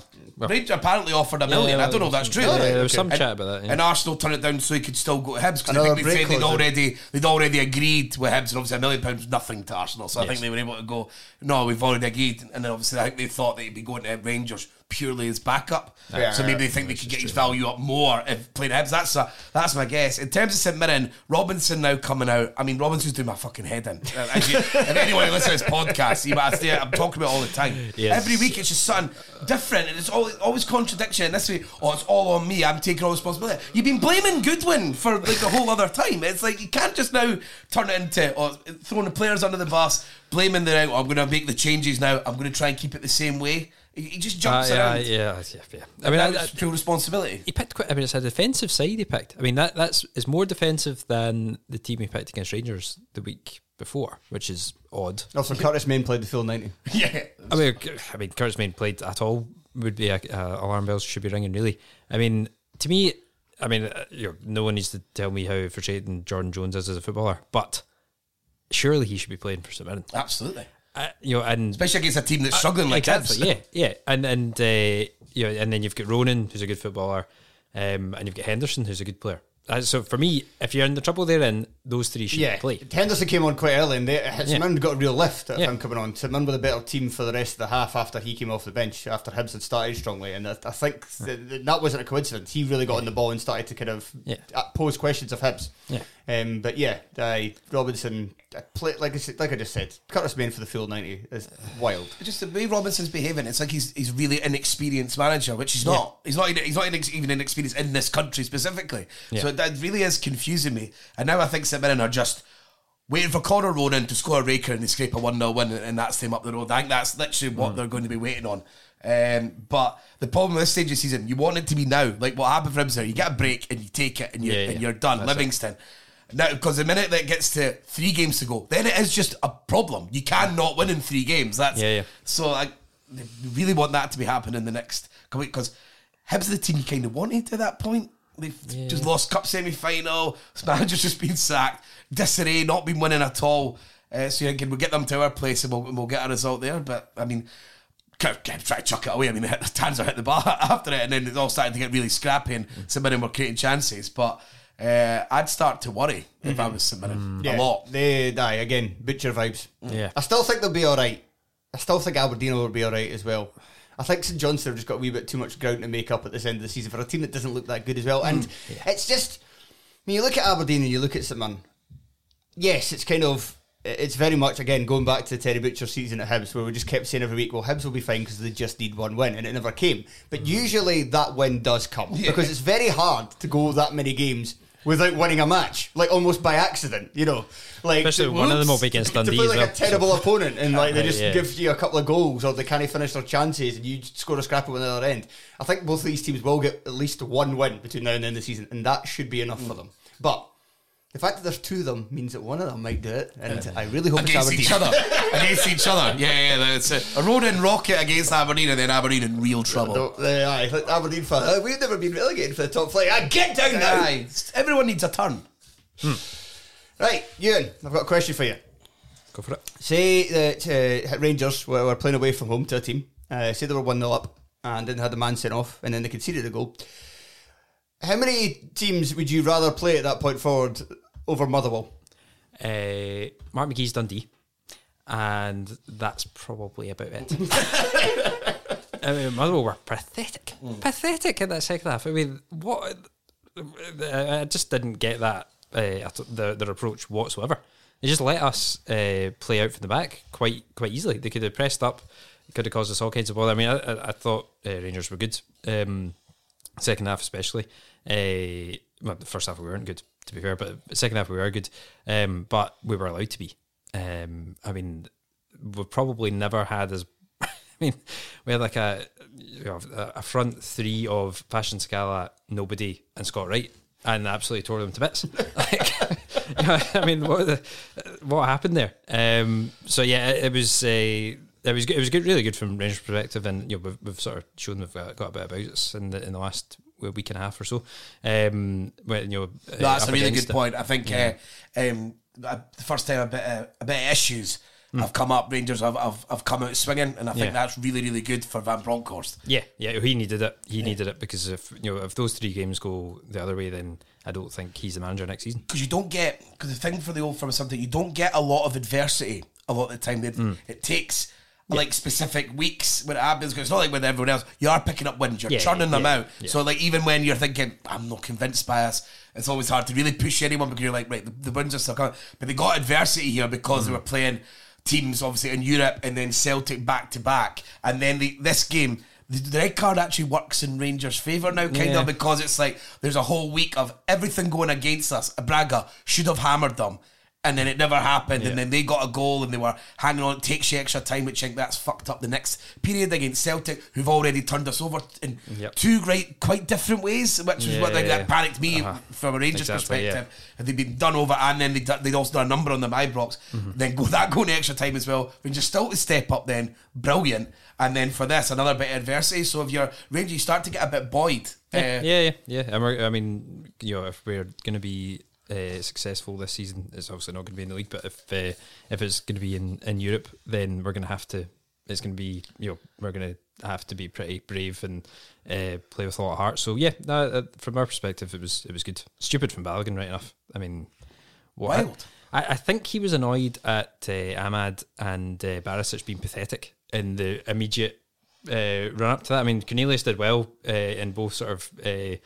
Rangers apparently offered a million. Yeah, I don't know if that's true. Yeah, right, there was some And- chat about that. Yeah. And Arsenal turned it down so he could still go to Hibs because I think they said they'd already they'd already agreed with Hibs and obviously a million pounds nothing to Arsenal. So I think they were able to go. No, we've already agreed, and then obviously I think they thought that he'd be going to Rangers purely as backup. Yeah, so maybe they think they could get his value up more if playing Hibs. That's a, that's my guess. In terms of St Mirren, Robinson now coming out. I mean, Robinson's doing my fucking head in. Uh, as you- if anyone listens to this podcast, you might say I'm talking about it all the time. Yes. Every week it's just something different, and it's always, always contradiction. And this way, oh, it's all on me. I'm taking all responsibility. You've been blaming Goodwin for like the whole other time. It's like you can't just now turn it into or throwing the players under the bus, blaming them out. Oh, I'm going to make the changes now. I'm going to try and keep it the same way. He, he just Uh, jumps yeah, around. yeah, yeah, yeah. I mean, that's I, pure responsibility. he picked quite. I mean, it's a defensive side he picked. I mean, that that's is more defensive than the team he picked against Rangers the week before, which is odd. Also, Curtis Main played the full 90. yeah. I mean, I mean, Curtis Main played at all would be a, uh, alarm bells should be ringing. Really, I mean, to me, I mean, uh, you know, no one needs to tell me how frustrating Jordan Jones is as a footballer, but surely he should be playing for St Mirren. Absolutely. Uh, you know, and Especially against a team that's struggling like exactly, Hibs. yeah, yeah, and and uh, you know, and then you've got Ronan, who's a good footballer, um, and you've got Henderson, who's a good player. Uh, so for me, if you're in the trouble they're in, those three should Yeah, play. Henderson came on quite early, and they, St Mirren got a real lift if Yeah. I'm coming on. Mirren with a better team for the rest of the half after he came off the bench after Hibs had started strongly, and I, I think th- that wasn't a coincidence. He really got on the ball and started to kind of Yeah. uh, pose questions of Hibs. Yeah. Um, but yeah, Robinson, uh, play, like I said, like I just said, Curtis Main for the full ninety is wild. Just the way Robinson's behaving, it's like he's he's really inexperienced manager, which he's not. He's not. He's not even inexperienced in this country specifically. Yeah. So that really is confusing me. And now I think St are just waiting for Connor Ronan to score a raker and they scrape a one 0 win, and that's them up the road. I think that's literally what they're going to be waiting on. Um, but the problem with this stage of the season, you want it to be now. Like what happened for him there, you get a break and you take it and you're, Yeah, yeah. and you're done. That's it. Now, because the minute that gets to three games to go, then it is just a problem. You cannot win in three games. That's Yeah, yeah. so I they really want that to be happening in the next couple because Hibs are the team you kind of wanted to that point. They've just lost cup semi final. This manager's just been sacked. Disarray, not been winning at all. Uh, so you're thinking we'll get them to our place and we'll, we'll get a result there. But I mean, kept, kept trying to chuck it away. I mean, the hit, are hit the bar after it, and then it all started to get really scrappy, and St Mirren were creating chances. But uh, I'd start to worry if I mm-hmm. was St Mirren mm. a lot. They die again, butcher vibes. Mm. Yeah. I still think they'll be all right. I still think Aberdeen will be all right as well. I think St Johnstone have just got a wee bit too much ground to make up at this end of the season for a team that doesn't look that good as well. And mm. it's just when you look at Aberdeen and you look at St Mirren, yes, it's kind of it's very much again going back to the Terry Butcher season at Hibs where we just kept saying every week, well, Hibs will be fine because they just need one win, and it never came. But usually that win does come because it's very hard to go that many games without winning a match, like almost by accident, you know. Like Especially one of them will be against to Dundee play like a terrible opponent and like they just yeah. give you a couple of goals or they can't finish their chances and you score a scrapper on the other end. I think both of these teams will get at least one win between now and the end of the season, and that should be enough for mm. them. But the fact that there's two of them means that one of them might do it, and I really hope against it's each other. against each other. Yeah, yeah, that's it. A road and rocket against Aberdeen, and then Aberdeen in real trouble. No, uh, aye, like Aberdeen fan. uh, we've never been relegated for the top flight. I get down now. Aye. Everyone needs a turn. Right, Euan, I've got a question for you. Go for it. Say that uh, Rangers were, were playing away from home to a team. Uh, say they were 1 0 up and then had the man sent off and then they conceded a goal. How many teams would you rather play at that point forward over Motherwell? Uh, Mark McGhee's Dundee, and that's probably about it. I mean, Motherwell were pathetic, pathetic in that second half. I mean, what? I just didn't get that uh, at- the, their approach whatsoever. They just let us uh, play out from the back quite quite easily. They could have pressed up, could have caused us all kinds of bother. I mean, I, I, I thought uh, Rangers were good, um, second half especially. Uh, well, the first half we weren't good, to be fair, but second half we were good. Um, but we were allowed to be. Um, I mean, we've probably never had as. I mean, we had like a you know, a front three of Fashion Sakala, nobody, and Scott Wright, and absolutely tore them to bits. like, you know, I mean, what the, what happened there? Um, so yeah, it, it was a. It was good. It was good, really good from Rangers' perspective, and you know we've, we've sort of shown we've got, got a bit about us in the in the last week and a half or so. Um, when, you know, uh, That's a really good point. I think uh, um, uh, the first time a bit of, a bit of issues have come up, Rangers have, have, have come out swinging, and I think Yeah. that's really really good for Van Bronckhorst. Yeah, yeah, he needed it. He needed it because if you know if those three games go the other way, then I don't think he's the manager next season. because you don't get because the thing for the old firm is something you don't get a lot of adversity a lot of the time. Hmm. it takes like specific weeks when it happens. Because it's not like with everyone else. You are picking up wins. You're Yeah, churning them yeah, out. yeah. So like even when you're thinking I'm not convinced by us, it's always hard to really push anyone because you're like right the, the wins are still coming. But they got adversity here because Hmm. they were playing teams obviously in Europe and then Celtic back to back, and then the, this game. The the red card actually works in Rangers' favour now, kind Yeah. of, because it's like there's a whole week of everything going against us. Braga should have hammered them. And then it never happened, Yeah. and then they got a goal, and they were hanging on. It takes you extra time, which I think that's fucked up the next period against Celtic, who've already turned us over in Yep. two great, quite different ways, which is what Yeah, like, yeah, that panicked me Uh-huh. from a Rangers Exactly, yeah. perspective. And they'd been done over, and then they'd, they'd also done a number on the Ibrox. Mm-hmm. Then go that going extra time as well. Rangers still to step up, then brilliant. And then for this, another bit of adversity. So if you're Rangers, you start to get a bit buoyed. Yeah, Uh, yeah, yeah, yeah. I mean, you know, if we're going to be uh, successful this season, it's obviously not going to be in the league. But if uh, if it's going to be in, in Europe, then we're going to have to. It's going to be, you know, we're going to have to be pretty brave and uh, play with a lot of heart. So yeah, uh, from our perspective, it was it was good. Stupid from Balogun, right enough. I mean, what, Wild. I, I think he was annoyed at uh, Amad and uh, Barisic being pathetic in the immediate uh, run up to that. I mean, Cornelius did well uh, in both sort of uh,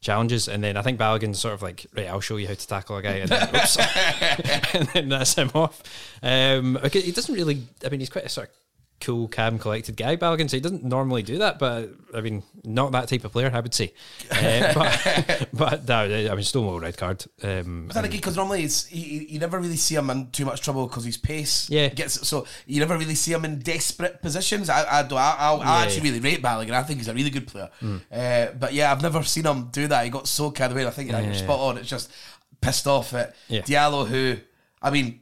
challenges, and then I think Balogun sort of like, right, I'll show you how to tackle a guy, and then, oops, and then that's him off. Um, okay, he doesn't really. I mean, he's quite a sort of cool, calm, collected guy, Balogun. So he doesn't normally do that, but I mean, not that type of player, I would say. Uh, but but no, I mean, Stonewall red card. Um, then again, because normally it's he, he- you never really see him in too much trouble because his pace Yeah. gets so you never really see him in desperate positions. I I, do, I, I, I Yeah. actually really rate Balogun. I think he's a really good player. Uh, but yeah, I've never seen him do that. He got so carried away. I think yeah, you're spot on. It's just pissed off at Yeah. Diallo, who I mean.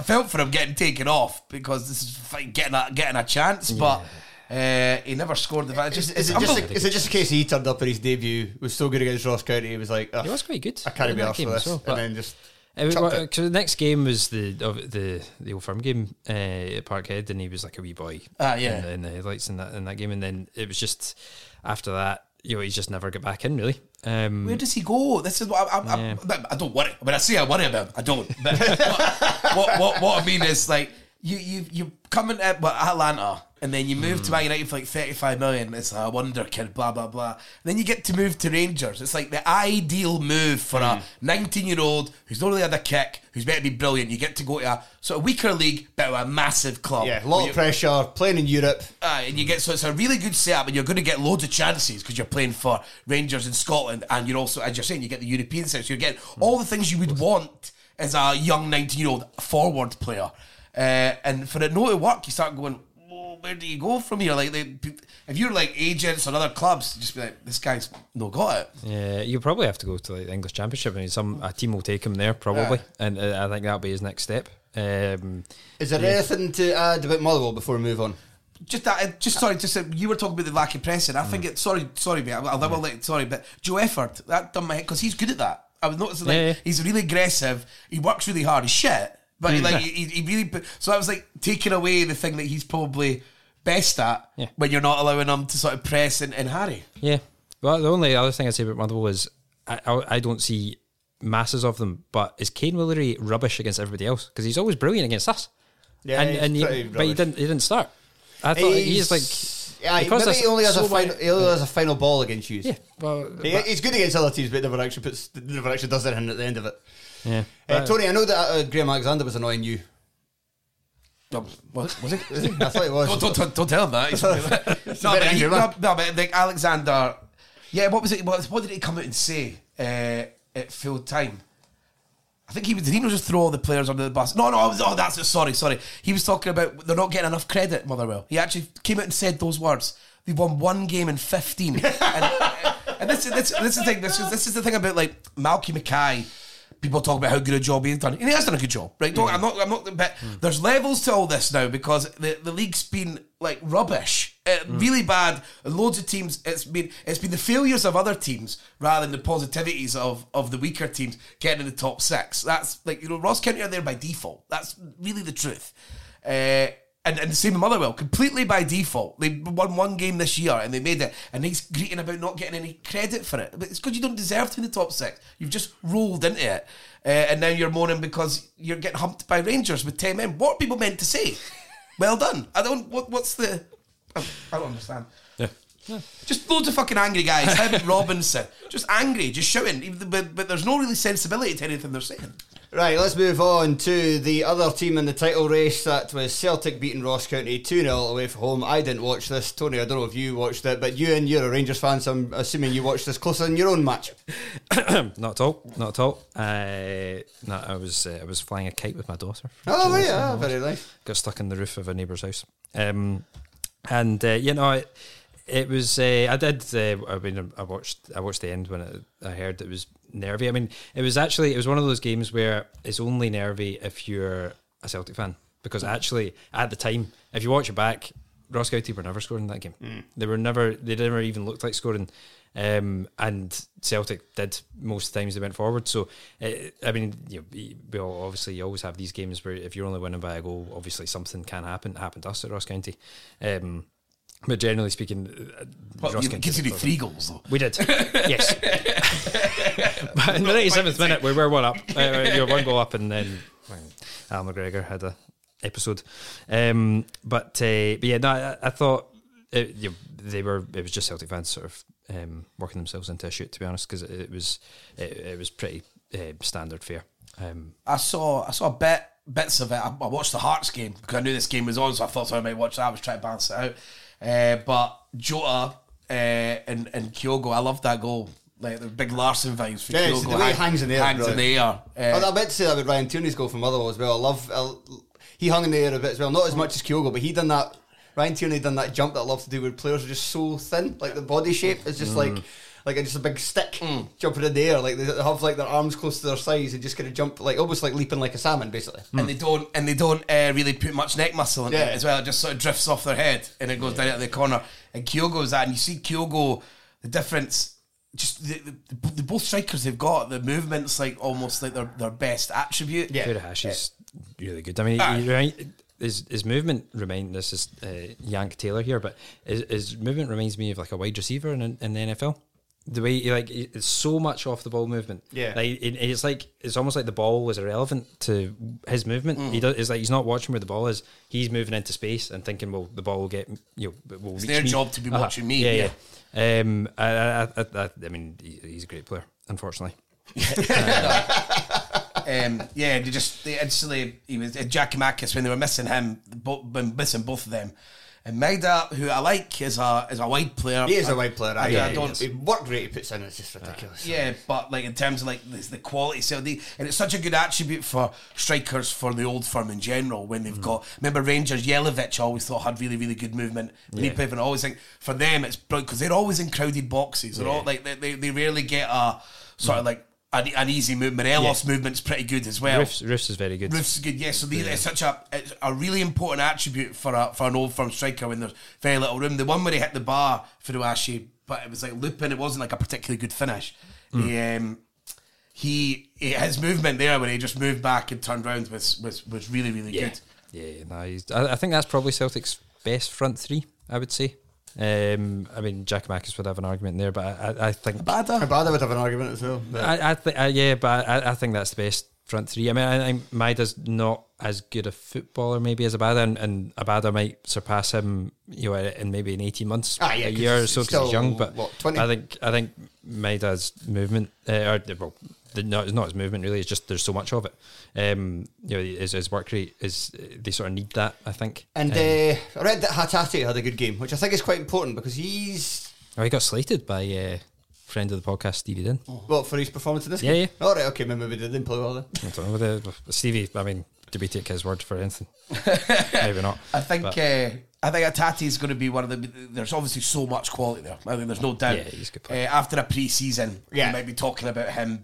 I, I felt for him getting taken off because this is getting a getting a chance, but uh, he never scored the. It's Is, just, is it's it just a, is it just a case he turned up in his debut was so good against Ross County he was like he was quite good. I can't in be that asked for this well, and then just Because well, the next game was the of the the old firm game uh, at Parkhead, and he was like a wee boy. Ah, yeah. in, the- in the headlights in that in that game, and then it was just after that, you know, he's just never got back in really. Um, Where does he go? This is what I, I, Yeah. I, I don't worry. When I say I worry about him, I don't. But what, what, what, what I mean is like you you you come into well, Atalanta and then you move to Man United for like thirty five million. It's a wonder kid, blah blah blah. then you get to move to Rangers. It's like the ideal move for a nineteen year old who's not really had a kick, who's meant to be brilliant. You get to go to a sort of weaker league, but a massive club. yeah a lot of pressure playing in Europe uh, and you get so it's a really good setup, and you're going to get loads of chances because you're playing for Rangers in Scotland, and you're also, as you're saying, you get the European. So you're getting all the things you would want as a young 19 year old forward player. Uh, and for it not to work, you start going, where do you go from here? Like, they, if you're like agents or other clubs, just be like, this guy's no got it. yeah, you probably have to go to like the English Championship. I mean, some a team will take him there probably, and uh, I think that'll be his next step. Um, is there anything to add about Motherwell before we move on Just that, uh, just sorry, just uh, you were talking about the lack of pressing. I think it. Sorry, sorry, mate. I, I will let. Sorry, but Joe Efford that done my head because he's good at that. I was noticing like Yeah, yeah. he's really aggressive. He works really hard. He's shit, but he, like mm. he, he really. So I was like taking away the thing that he's probably best at Yeah. when you're not allowing him to sort of press and, and harry. Yeah. Well, the only other thing I'd say about Motherwell is I, I, I don't see masses of them, but is Kaiyne Woolery rubbish against everybody else? Because he's always brilliant against us. Yeah, and, he's and he, pretty but he rubbish. didn't. He didn't start. I thought he's, like yeah because maybe there's he only has so a final he only has a final ball against you yeah. Well, He- but- he's good against other teams but never actually puts never actually does anything at the end of it yeah. uh, Tony I know that uh, Graham Alexander was annoying you No, was, was it? I thought it was don't, don't, don't, don't tell him that. He's- no, very but he, angry, no, man. no, but like Alexander. Yeah, what was it? What, what did he come out and say uh, at full time? I think he was. Did he not just throw all the players under the bus? No, no. I was, oh, that's it. Sorry, sorry. He was talking about they're not getting enough credit. Motherwell. He actually came out and said those words. They won one game in fifteen. and, and this, is- this, this is the thing. This is, this is the thing about like Malky Mackay. People talk about how good a job he's done, and he has done a good job, right? Don't, I'm not, I'm not. But there's levels to all this now because the, the league's been like rubbish, uh, really bad. Loads of teams. It's been it's been the failures of other teams rather than the positivities of of the weaker teams getting in the top six. That's like you know Ross County are there by default. That's really the truth. Uh, and, and the same with Motherwell, completely by default. They won one game this year and they made it. And he's greeting about not getting any credit for it. But it's because you don't deserve to be in the top six. You've just rolled into it. Uh, and now you're moaning because you're getting humped by Rangers with 10 men. What are people meant to say? well done. I don't, what, what's the, I I don't understand. yeah. Just loads of fucking angry guys. Robinson, just angry, just shouting. But, but there's no really sensibility to anything they're saying. Right, let's move on to the other team in the title race. That was Celtic beating Ross County 2 0 away from home. I didn't watch this. Tony, I don't know if you watched it, but you and you're a Rangers fan, so I'm assuming you watched this closer than your own match. Not at all. Not at all. Uh, no, I was uh, I was flying a kite with my daughter. Oh, yeah, very nice. Got stuck in the roof of a neighbour's house. Um, and uh, you know, it, it was. Uh, I did. Uh, I mean, I watched. I watched the end when it, I heard it was nervy. I mean, it was actually. It was one of those games where it's only nervy if you're a Celtic fan, because actually at the time, if you watch it back, Ross County were never scoring that game. They were never. They never even looked like scoring. Um, and Celtic did most times they went forward. So, uh, I mean, you know, we all, obviously you always have these games where if you're only winning by a goal, obviously something can happen. It happened to us at Ross County. Um, but generally speaking, uh, Well, Ross you conceded three goals though. we did, yes. but in the 97th minute, we were one up. Uh, you were one goal up, and then Al McGregor had a episode. Um, but, uh, but yeah, no, I, I thought it, you know, they were. It was just Celtic fans sort of um, working themselves into a shoot, to be honest, because it, it was it, it was pretty uh, standard fare. Um, I saw I saw bit bits of it. I, I watched the Hearts game because I knew this game was on, so I thought I might watch that. I was trying to balance it out. Uh, but Jota uh, and and Kyogo, I love that goal. Like the big Larsson vibes for Yeah, Kyogo. the way he hangs in the air, Hangs in the air. Oh, Uh, I meant to say that with Ryan Tierney's goal from Motherwell as well. I love. I, he hung in the air a bit as well. Not as much as Kyogo, but he done that. Ryan Tierney done that jump that I love to do where players are just so thin, like the body shape is just like. Like a, just a big stick jumping in the air, like they have like their arms close to their sides and just kind of jump, like almost like leaping like a salmon, basically. and they don't and they don't uh, really put much neck muscle in Yeah. it as well. It just sort of drifts off their head and it goes down into the corner. And Kyogo's that, and you see Kyogo, the difference. Just the, the, the both strikers they've got the movements like almost like their their best attribute. Yeah. Furuhashi is really good. I mean, Ah. he, right, his his movement remind this is uh, Yank Taylor here, but his, his movement reminds me of like a wide receiver in, in the NFL. The way he like it's so much off the ball movement. Yeah. like it, it's like it's almost like the ball was irrelevant to his movement. Mm. He does. It's like he's not watching where the ball is. He's moving into space and thinking, well, the ball will get you know, will It's their me. job to be Uh-huh. watching me, Yeah, yeah. yeah. Um, I, I, I, I, I mean, he's a great player. Unfortunately, Um, yeah, they just they instantly he was uh, Giakoumakis when they were missing him, both been missing both of them. And Maeda, who I like, is a is a wide player. He is I- a wide player. I, I, I don't. The work rate he puts in is just ridiculous. Yeah, but like in terms of like the, the quality, so the, and it's such a good attribute for strikers for the old firm in general. When they've mm. got, remember Rangers Jelavic, I always thought had really really good movement. Yeah. I always think for them it's because they're always in crowded boxes. They're all like they, they, they rarely get a sort of like an, an easy movement. Elos movement's pretty good as well. Roofs, Roofs is very good. Roofs is good, yeah. So these it's such a it's a really important attribute for a for an old firm striker when there's very little room. The one where he hit the bar Furuhashi, but it was like looping. It wasn't like a particularly good finish. He, um, he, his movement there when he just moved back and turned round was was was really really Yeah, good. yeah. No, he's, I, I think that's probably Celtic's best front three. I would say. Um, I mean, Giakoumakis would have an argument there, but I, I, I think Bada. Abada would have an argument as well. but- I, I think uh, yeah, but I, I think that's the best front three. I mean, I think Maeda's not as good a footballer maybe as Abada, and, and Abada might surpass him, you know, in maybe in eighteen months, Ah, yeah, a 'cause year or so because he's still, young. But what, I think I think Maeda's movement, uh, or well, the, no, it's not his movement really. It's just there's so much of it. Um, you know, his, his work rate is they sort of need that. I think. And Um, uh, I read that Hatate had a good game, which I think is quite important because he's oh, he got slated by uh, friend of the podcast Stevie Din. well for his performance in this. Yeah, game. All right, okay, maybe they didn't play well then. I don't know whether Stevie. I mean, do we take his word for anything? Maybe not. I think But- uh, I think Hatate is going to be one of the. There's obviously so much quality there. I mean, there's no doubt. Yeah, he's a good Uh, after a pre-season, Yeah. we might be talking about him.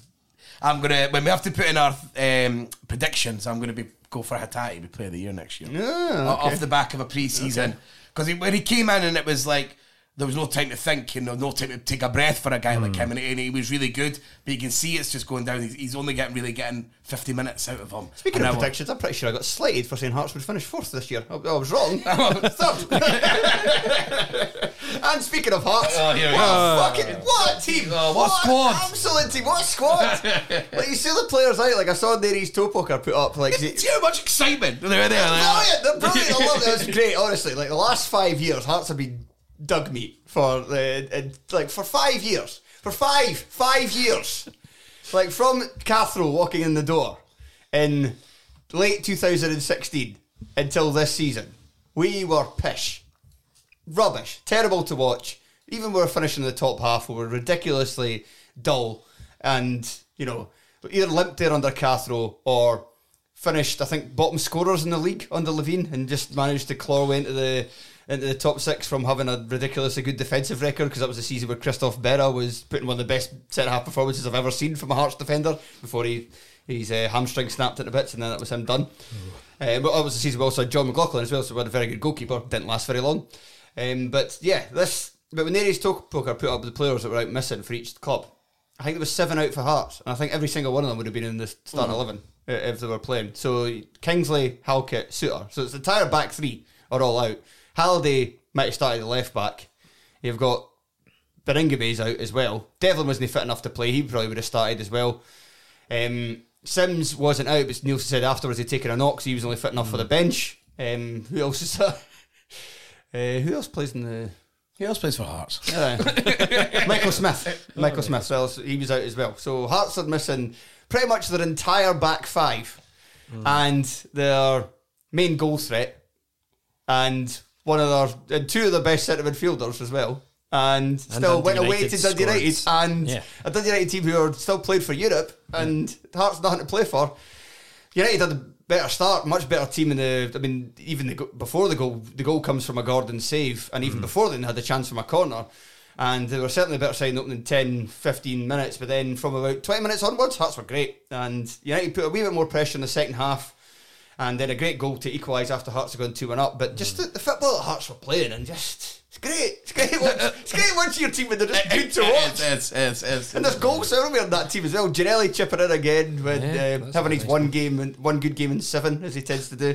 I'm gonna when we have to put in our um, predictions. I'm gonna be go for Hatate be player of the year next year. Yeah, okay. Off the back of a pre-season, because when he came in and it was like there was no time to think and no time to take a breath for a guy Hmm. like him, and he, and he was really good. But you can see it's just going down. He's, he's only getting really getting 50 minutes out of him. Speaking And of predictions, I'm pretty sure I got slated for saying Hearts would finish fourth this year. I, I was wrong. And speaking of Hearts, Oh, here we what, go. a fucking, what a team! Oh, what squad. Absolute team! What a squad! like you see the players out. Like I saw Nary's toe poker put up. Like See how much excitement they were there. like, brilliant! They're brilliant. I love it. It was great. Honestly, like the last five years, Hearts have been dug meat for the uh, like for five years. For five, five years. Like from Cathro walking in the door, in late 2016 until this season, we were pish. Rubbish. Terrible to watch. Even we were finishing in the top half, we were ridiculously dull and, you know, either limped there under Cathro or finished, I think, bottom scorers in the league under Levein and just managed to claw into the into the top six from having a ridiculously good defensive record because that was the season where Christophe Berra was putting one of the best centre half performances I've ever seen from a Hearts defender before he his uh, hamstring snapped into bits and then that was him done. Uh, but that was the season we also had Jon McLaughlin as well, so we had a very good goalkeeper. Didn't last very long. Um, but yeah, this. But when Aries Poker put up the players that were out missing for each club, I think there was seven out for Hearts, and I think every single one of them would have been in the starting eleven uh, if they were playing. So Kingsley, Halkett, Souttar. So it's the entire back three are all out. Halliday might have started the left back. You've got Baningime's out as well. Devlin wasn't fit enough to play. He probably would have started as well. Um, Simms wasn't out, but Neilson said afterwards he'd taken a knock, so he was only fit enough for the bench. Um, who else is there? Uh, who else plays in the? Who else plays for Hearts? Uh, Michael Smith. Michael Smith. Well, he was out as well. So Hearts are missing pretty much their entire back five and their main goal threat and one of their and two of the best centre midfielders as well. And still Dundee went away to Dundee United scored. and Yeah. a Dundee United team who are still played for Europe and Hearts nothing to play for. United had a better start, much better team in the. I mean, even the, before the goal, the goal comes from a Gordon save, and even before then, they had a chance from a corner. And they were certainly a better side in the opening 10, 15 minutes, but then from about 20 minutes onwards, Hearts were great. And United put a wee bit more pressure in the second half, and then a great goal to equalise after Hearts had gone 2 1 up. But just mm. the, the football that Hearts were playing, and just. It's great. It's great. Watch, it's great watching your team when they're just good to watch. It's, it's, it's, And there's goals everywhere in that team as well. Ginnelly chipping in again with Yeah, uh, that's having his nice. one game and one good game in seven as he tends to do.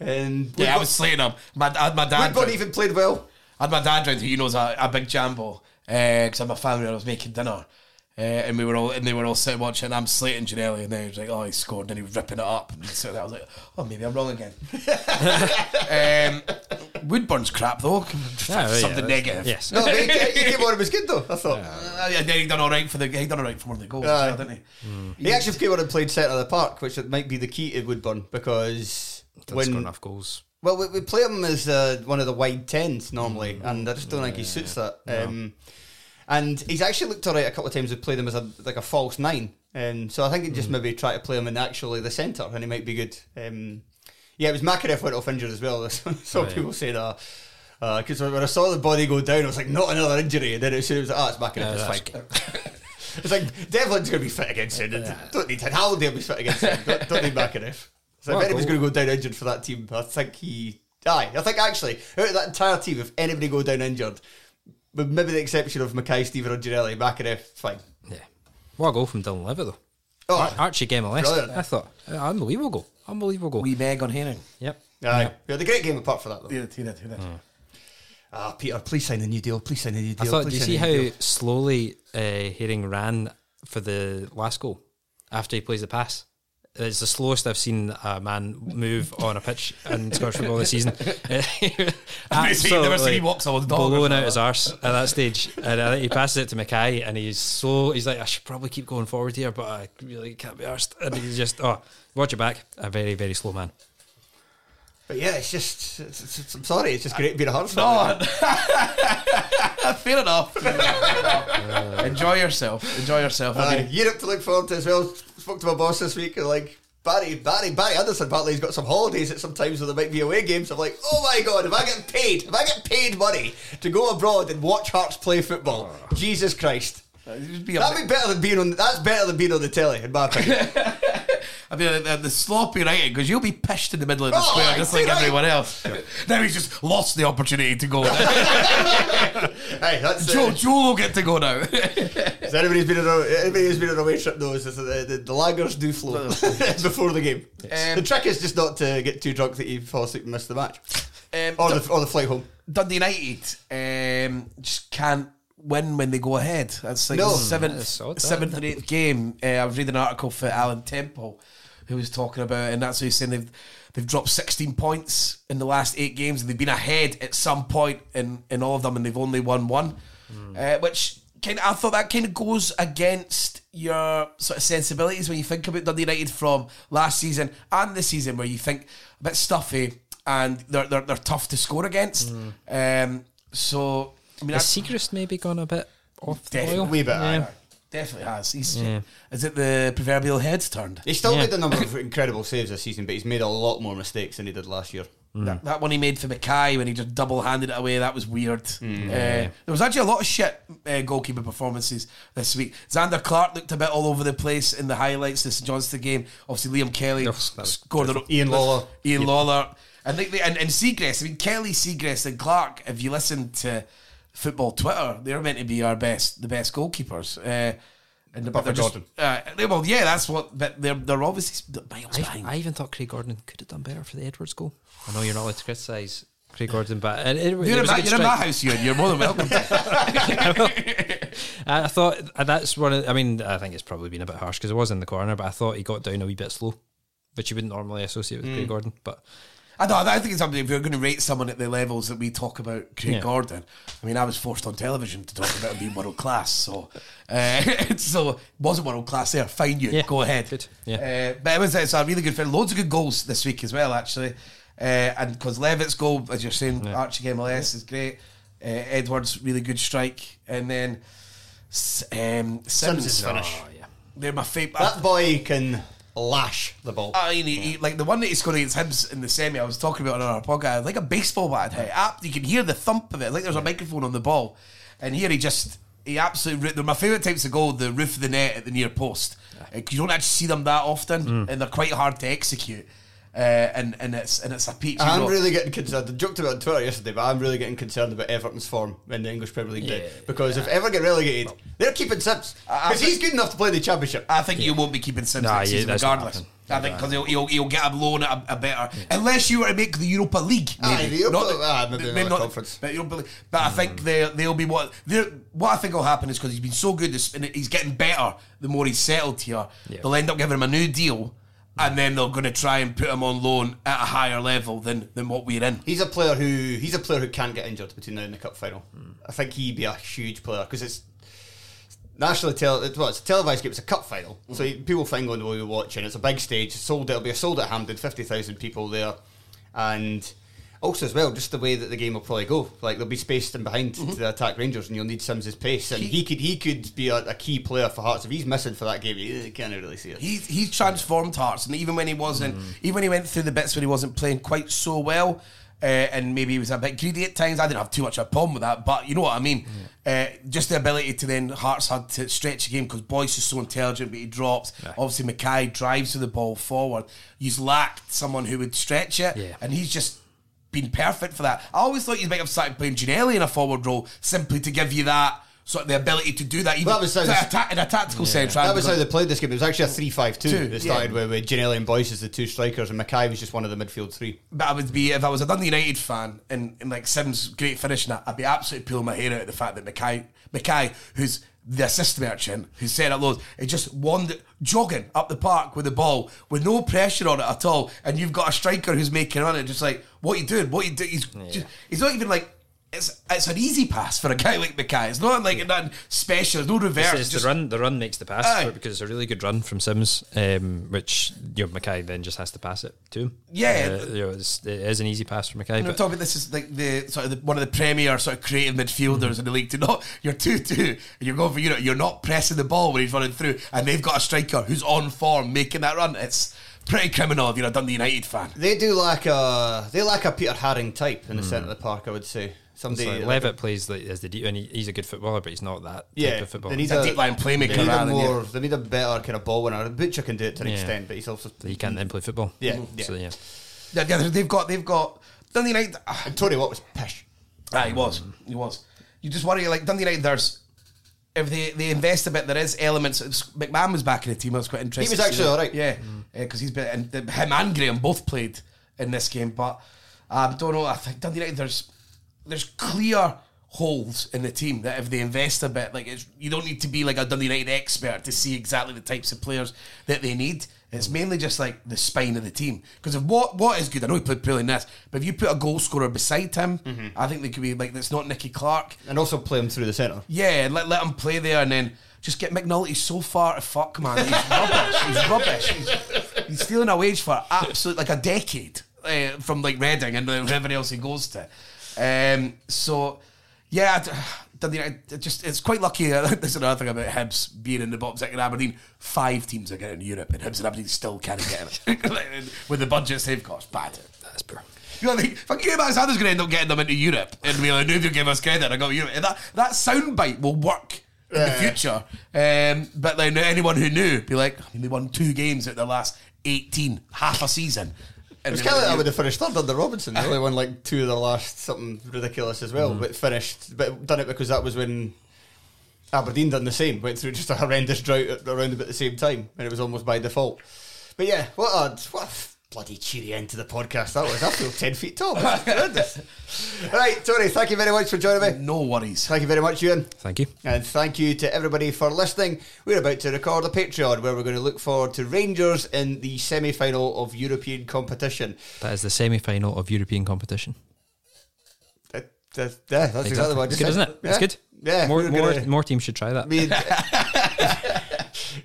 And Yeah, I was slating him. My, I had my dad. Woodburn even played well. I had my dad round who knows a, a big jambo uh, because I'm a family. I was making dinner. Uh, and we were all, and they were all sitting watching. I'm slating Ginnelly, and then he was like, "Oh, he scored!" And then he was ripping it up. And so I was like, "Oh, maybe I'm wrong again." um, Woodburn's crap though. Yeah, yeah, Something that's- negative. Yes. No, he, he came on. It was good though. I thought Uh, and then he done all right for the. He done all right for one of the goals, as Aye. well, didn't he? he actually came on and played centre of the park, which might be the key to Woodburn because Didn't score when enough goals. Well, we, we play him as uh, one of the wide tens normally, and I just don't think he suits that. Um, and he's actually looked alright a couple of times. We played him as a like a false nine, and so I think he just hmm. maybe try to play him in actually the centre, and he might be good. Um, yeah, it was Makarev went off injured as well. Some Right. people say that. Uh, because uh, when I saw the body go down, I was like, not another injury. And then as soon as it was like, oh, it's Makarev, Yeah, it's fine. it's like, Devlin's going to be fit against him. Don't need him. Halliday will be fit against him. Don't, don't need Makarev. So What if a anybody's goal. going to go down injured for that team, I think he. Aye, I think actually, out of that entire team, if anybody go down injured, with maybe the exception of Mackay, Stephen, or Girelli, Makarev, fine. Yeah. What a goal from Dylan Levitt, though. Oh, Ar- Archie game list. I thought, uh, unbelievable goal. Unbelievable goal. Wee Meg on Haring. Yep. aye. We had a great game apart from that, though. He did, he did, he did. Ah, Peter, please sign a new deal. Please sign a new deal. I deal. thought, do you see how deal. slowly uh, Haring ran for the last goal after he plays the pass? It's the slowest I've seen a man move on a pitch in Scottish football this season. Uh, Basically, never seen he walks on a dog blowing out his arse at that stage, and I think he passes it to McKay, and he's so he's like, I should probably keep going forward here, but I really can't be arsed. And he's just oh, watch your back, a very very slow man. But yeah, it's just. It's, it's, it's- I'm sorry, it's just great to be a Hearts fan. No, fair enough. Enjoy yourself. Enjoy yourself. I Aye, mean, Europe to look forward to as well. Spoke to my boss this week and like Barry, Barry, Barry Anderson. Apparently, he's got some holidays at some times where there might be away games. I'm like, oh my god, if I get paid, if I get paid money to go abroad and watch Hearts play football, Jesus Christ, it'd be that'd be better than being on. That's better than being on the telly, in my opinion. I mean, the, the sloppy writing because you'll be pished in the middle of the Oh, square aye, just like right. everyone else. now he's just lost the opportunity to go. hey, that's Joe, uh, Joe will get to go now. so anybody's been on a, anybody who's been on a away trip knows is that the, the, the lagers do flow before the game. Um, the trick is just not to get too drunk that you fall asleep and miss the match, um, or the or the flight home. Dundee United um, just can't win when they go ahead. That's like No. the seventh, That's that, seventh or eighth game. Uh, I was reading an article for Alan Temple who was talking about, and that's what he's saying they've they've dropped 16 points in the last eight games, and they've been ahead at some point in in all of them, and they've only won one, uh, which kind of, I thought that kind of goes against your sort of sensibilities when you think about Dundee United from last season and this season, where you think a bit stuffy and they're they're, they're tough to score against. Um, so I mean, Has that's Siegrist maybe gone a bit off the Definitely. boil? Wee bit, aye. Yeah. definitely has. He's, Yeah. Is it the proverbial heads turned? He still Yeah. made a number of incredible saves this season, but he's made a lot more mistakes than he did last year. That, that one he made for McKay when he just double handed it away, that was weird. Mm. Uh, there was actually a lot of shit uh, goalkeeper performances this week. Zander Clark looked a bit all over the place in the highlights of the St Johnstone game. Obviously, Liam Kelly Oh, that was scored a, Ian Lawlor. Ian Lawlor. And, they, they, and, and Siegrist, I mean, Kelly, Siegrist, and Clark, if you listen to football Twitter, they're meant to be our best, the best goalkeepers. Uh, and the, but they're just, Gordon. uh, they- well, yeah, that's what. But they're they're obviously miles I, behind. I even thought Craig Gordon could have done better for the Edwards goal. I know you're not allowed to criticise Craig Gordon, but it, it, it you're was in, a my, you're in my strike. house, Euan. You're more than welcome. I I thought uh, that's one. Of, I mean, I think it's probably been a bit harsh because it was in the corner, but I thought he got down a wee bit slow, which you wouldn't normally associate with Craig Gordon. But I know. I think it's something. If you're going to rate someone at the levels that we talk about, Craig Yeah. Gordon. I mean, I was forced on television to talk about him being world class. So, uh, so wasn't world class there. Fine, you Yeah, go ahead. good, yeah. Uh, but it was it's a really good film. Loads of good goals this week as well, actually. Uh, and because Levitt's goal, as you're saying, Archie MLS is great. Uh, Edwards really good strike, and then S- um, Simms. Simms' finish. oh yeah, They're my favourite. That boy can lash the ball. I mean, he, he- like the one that he scored against Hibs in the semi, I was talking about on our podcast, like a baseball bat hit. You can hear the thump of it, like there's a microphone on the ball. And here he just, he absolutely, they're my favourite types of goal, the roof of the net at the near post. Uh, you don't actually see them that often, and they're quite hard to execute. Uh, and, and it's and it's a peach. I'm rock. really getting concerned. I joked about it on Twitter yesterday, but I'm really getting concerned about Everton's form in the English Premier League. Yeah. now. because if ever get relegated, they're keeping Simms I- I because he's good enough to play the Championship. I think you won't be keeping Simms Nah, next yeah, season regardless. I think because he'll, he'll, he'll get a loan at a, a better, unless you were to make the Europa League. Aye, Maybe. the Europa- Not ah, maybe another conference. But, Europa League. but I think they they'll be what they're, what I think will happen is because he's been so good this- and he's getting better the more he's settled here. Yeah. They'll end up giving him a new deal, and then they're going to try and put him on loan at a higher level than than what we're in. He's a player who he's a player who can't get injured between now and the cup final. Hmm. I think he'd be a huge player because it's nationally tele. It's, well, it's a televised game. It's a cup final, so hmm. people find going oh, the way we watch, and it's a big stage. Sold. It'll be sold at Hampden, fifty thousand people there, and also as well, just the way that the game will probably go. Like they'll be spaced in behind to attack Rangers, and you'll need Simms's pace, and he, could he could be a, a key player for Hearts if he's missing for that game. You can't really see it. He's he's transformed Hearts, and even when he wasn't, even when he went through the bits when he wasn't playing quite so well, uh, and maybe he was a bit greedy at times. I didn't have too much of a problem with that, but you know what I mean. Uh, just the ability to then Hearts had to stretch the game because Boyce is so intelligent, but he drops. Obviously, McKay drives to the ball forward. You've lacked someone who would stretch it, Yeah. and he's just. Been perfect for that. I always thought you might have started playing Ginnelly in a forward role simply to give you that sort of the ability to do that, even Well, that was how in, this- a ta- in a tactical sense. That was how they played this game. It was actually a 3 5 2. Two, It started yeah. with, with Ginnelly and Boyce as the two strikers, and McKay was just one of the midfield three. But I would be if I was a Dundee United fan and, and like Simms great finishing that, I'd be absolutely pulling my hair out at the fact that McKay McKay, who's the assist merchant, who set up loads, he just wandered jogging up the park with the ball with no pressure on it at all. And you've got a striker who's making on it, just like, what you doing? What you doing? He's just, he's not even like it's it's an easy pass for a guy like McKay. It's not like nothing special. No reverse. It's, it's just- the run. The run makes the pass Aye. because it's a really good run from Simms, um, which you know, McKay then just has to pass it to him. Yeah. uh, you know, it's, it is an easy pass for McKay. And we're But talking about this is like the sort of the, one of the premier sort of creative midfielders in the league. To not you're two two, and you're going for you know you're not pressing the ball when he's running through, and they've got a striker who's on form making that run. It's pretty criminal if you're a Dundee United fan. They do lack a they lack a Peter Haring type in the centre of the park. I would say it's somebody like like- Levitt plays like, as the deep, and he, he's a good footballer, but he's not that type Yeah, of footballer. they need a a deep line playmaker They need a more. They need a better kind of ball winner. Butcher can do it to an Yeah. extent, but he's also he can't then play football. Yeah, yeah. So yeah, Yeah, yeah, they've got they've got Dundee United. And Tony Watt was pish. Ah, he was. He was. You just worry, like Dundee United. There's if they, they invest a bit, there is elements. it's- McMahon was back in the team. I was quite interested. He was actually alright. Yeah, because he's been and him and Graham both played in this game. But I um, don't know. I think Dundee United. There's there's clear holes in the team that if they invest a bit, like it's, you don't need to be like a Dundee United expert to see exactly the types of players that they need. It's mainly just like the spine of the team. Because of what what is good, I know he played poorly in this, but if you put a goal scorer beside him, I think they could be like that's not Nicky Clark. And also play him through the centre. Yeah, let let him play there and then just get McNulty so far to fuck, man. He's rubbish. He's rubbish. He's, he's stealing a wage for absolute like a decade uh, from like Reading and wherever else he goes to. Um, so yeah, Dundee United, just it's quite lucky. Uh, this another thing about Hibs being in the bottom second. Aberdeen. Five teams are getting Europe, and Hibs and Aberdeen still can't get it with the budgets they've got. Bad. That's poor. You know, like, fucking Alexander's going to end up getting them into Europe, and be like, "No, you give us credit." I got Europe, and that that soundbite will work in the future. Um, but then anyone who knew be like, I mean, they won two games at the last eighteen, half a season. It was kind of like that with the finished third under Robinson. They only won like two of the last, something ridiculous as well, but finished, but done it because that was when Aberdeen done the same, went through just a horrendous drought around about the same time, and it was almost by default. But yeah, what a, what bloody cheery end to the podcast that was. I feel 10 feet tall. That's right, Tony, thank you very much for joining me. No worries. Thank you very much, Euan. Thank you. And thank you to everybody for listening. We're about to record a Patreon where we're going to look forward to Rangers in the semi final of European competition. That is the semi final of European competition. That, that, yeah, that's exactly what I It's just good, said. isn't it? It's good. Yeah, More, more, gonna- more teams should try that. I mean,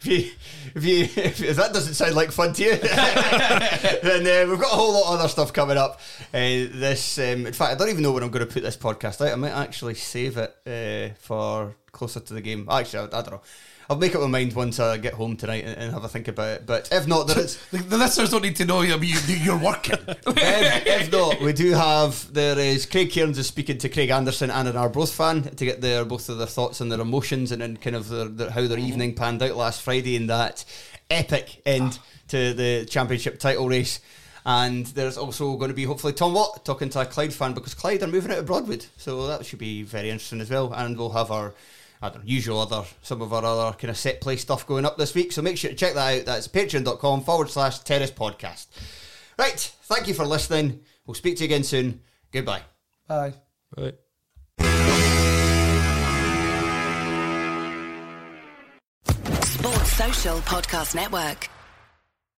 if, you, if, if that doesn't sound like fun to you, then uh, we've got a whole lot of other stuff coming up. Uh, this, um, in fact, I don't even know when I'm going to put this podcast out. I might actually save it uh, for closer to the game. Actually, I, I don't know. I'll make up my mind once I get home tonight and, and have a think about it. But if not, there is. The, the listeners don't need to know you, you, you're working. if, if not, we do have there is Craig Cairns is speaking to Craig Anderson and an Arbroath fan to get their both of their thoughts and their emotions and then kind of their, their, how their evening panned out last Friday in that epic end to the championship title race. And there's also going to be hopefully Tom Watt talking to a Clyde fan because Clyde are moving out of Broadwood, so that should be very interesting as well. And we'll have our I don't know, usual other some of our other kind of set play stuff going up this week. So make sure to check that out. That's patreon.com forward slash terrace podcast. Right, thank you for listening. We'll speak to you again soon. Goodbye. Bye. Right. Sports Social Podcast Network.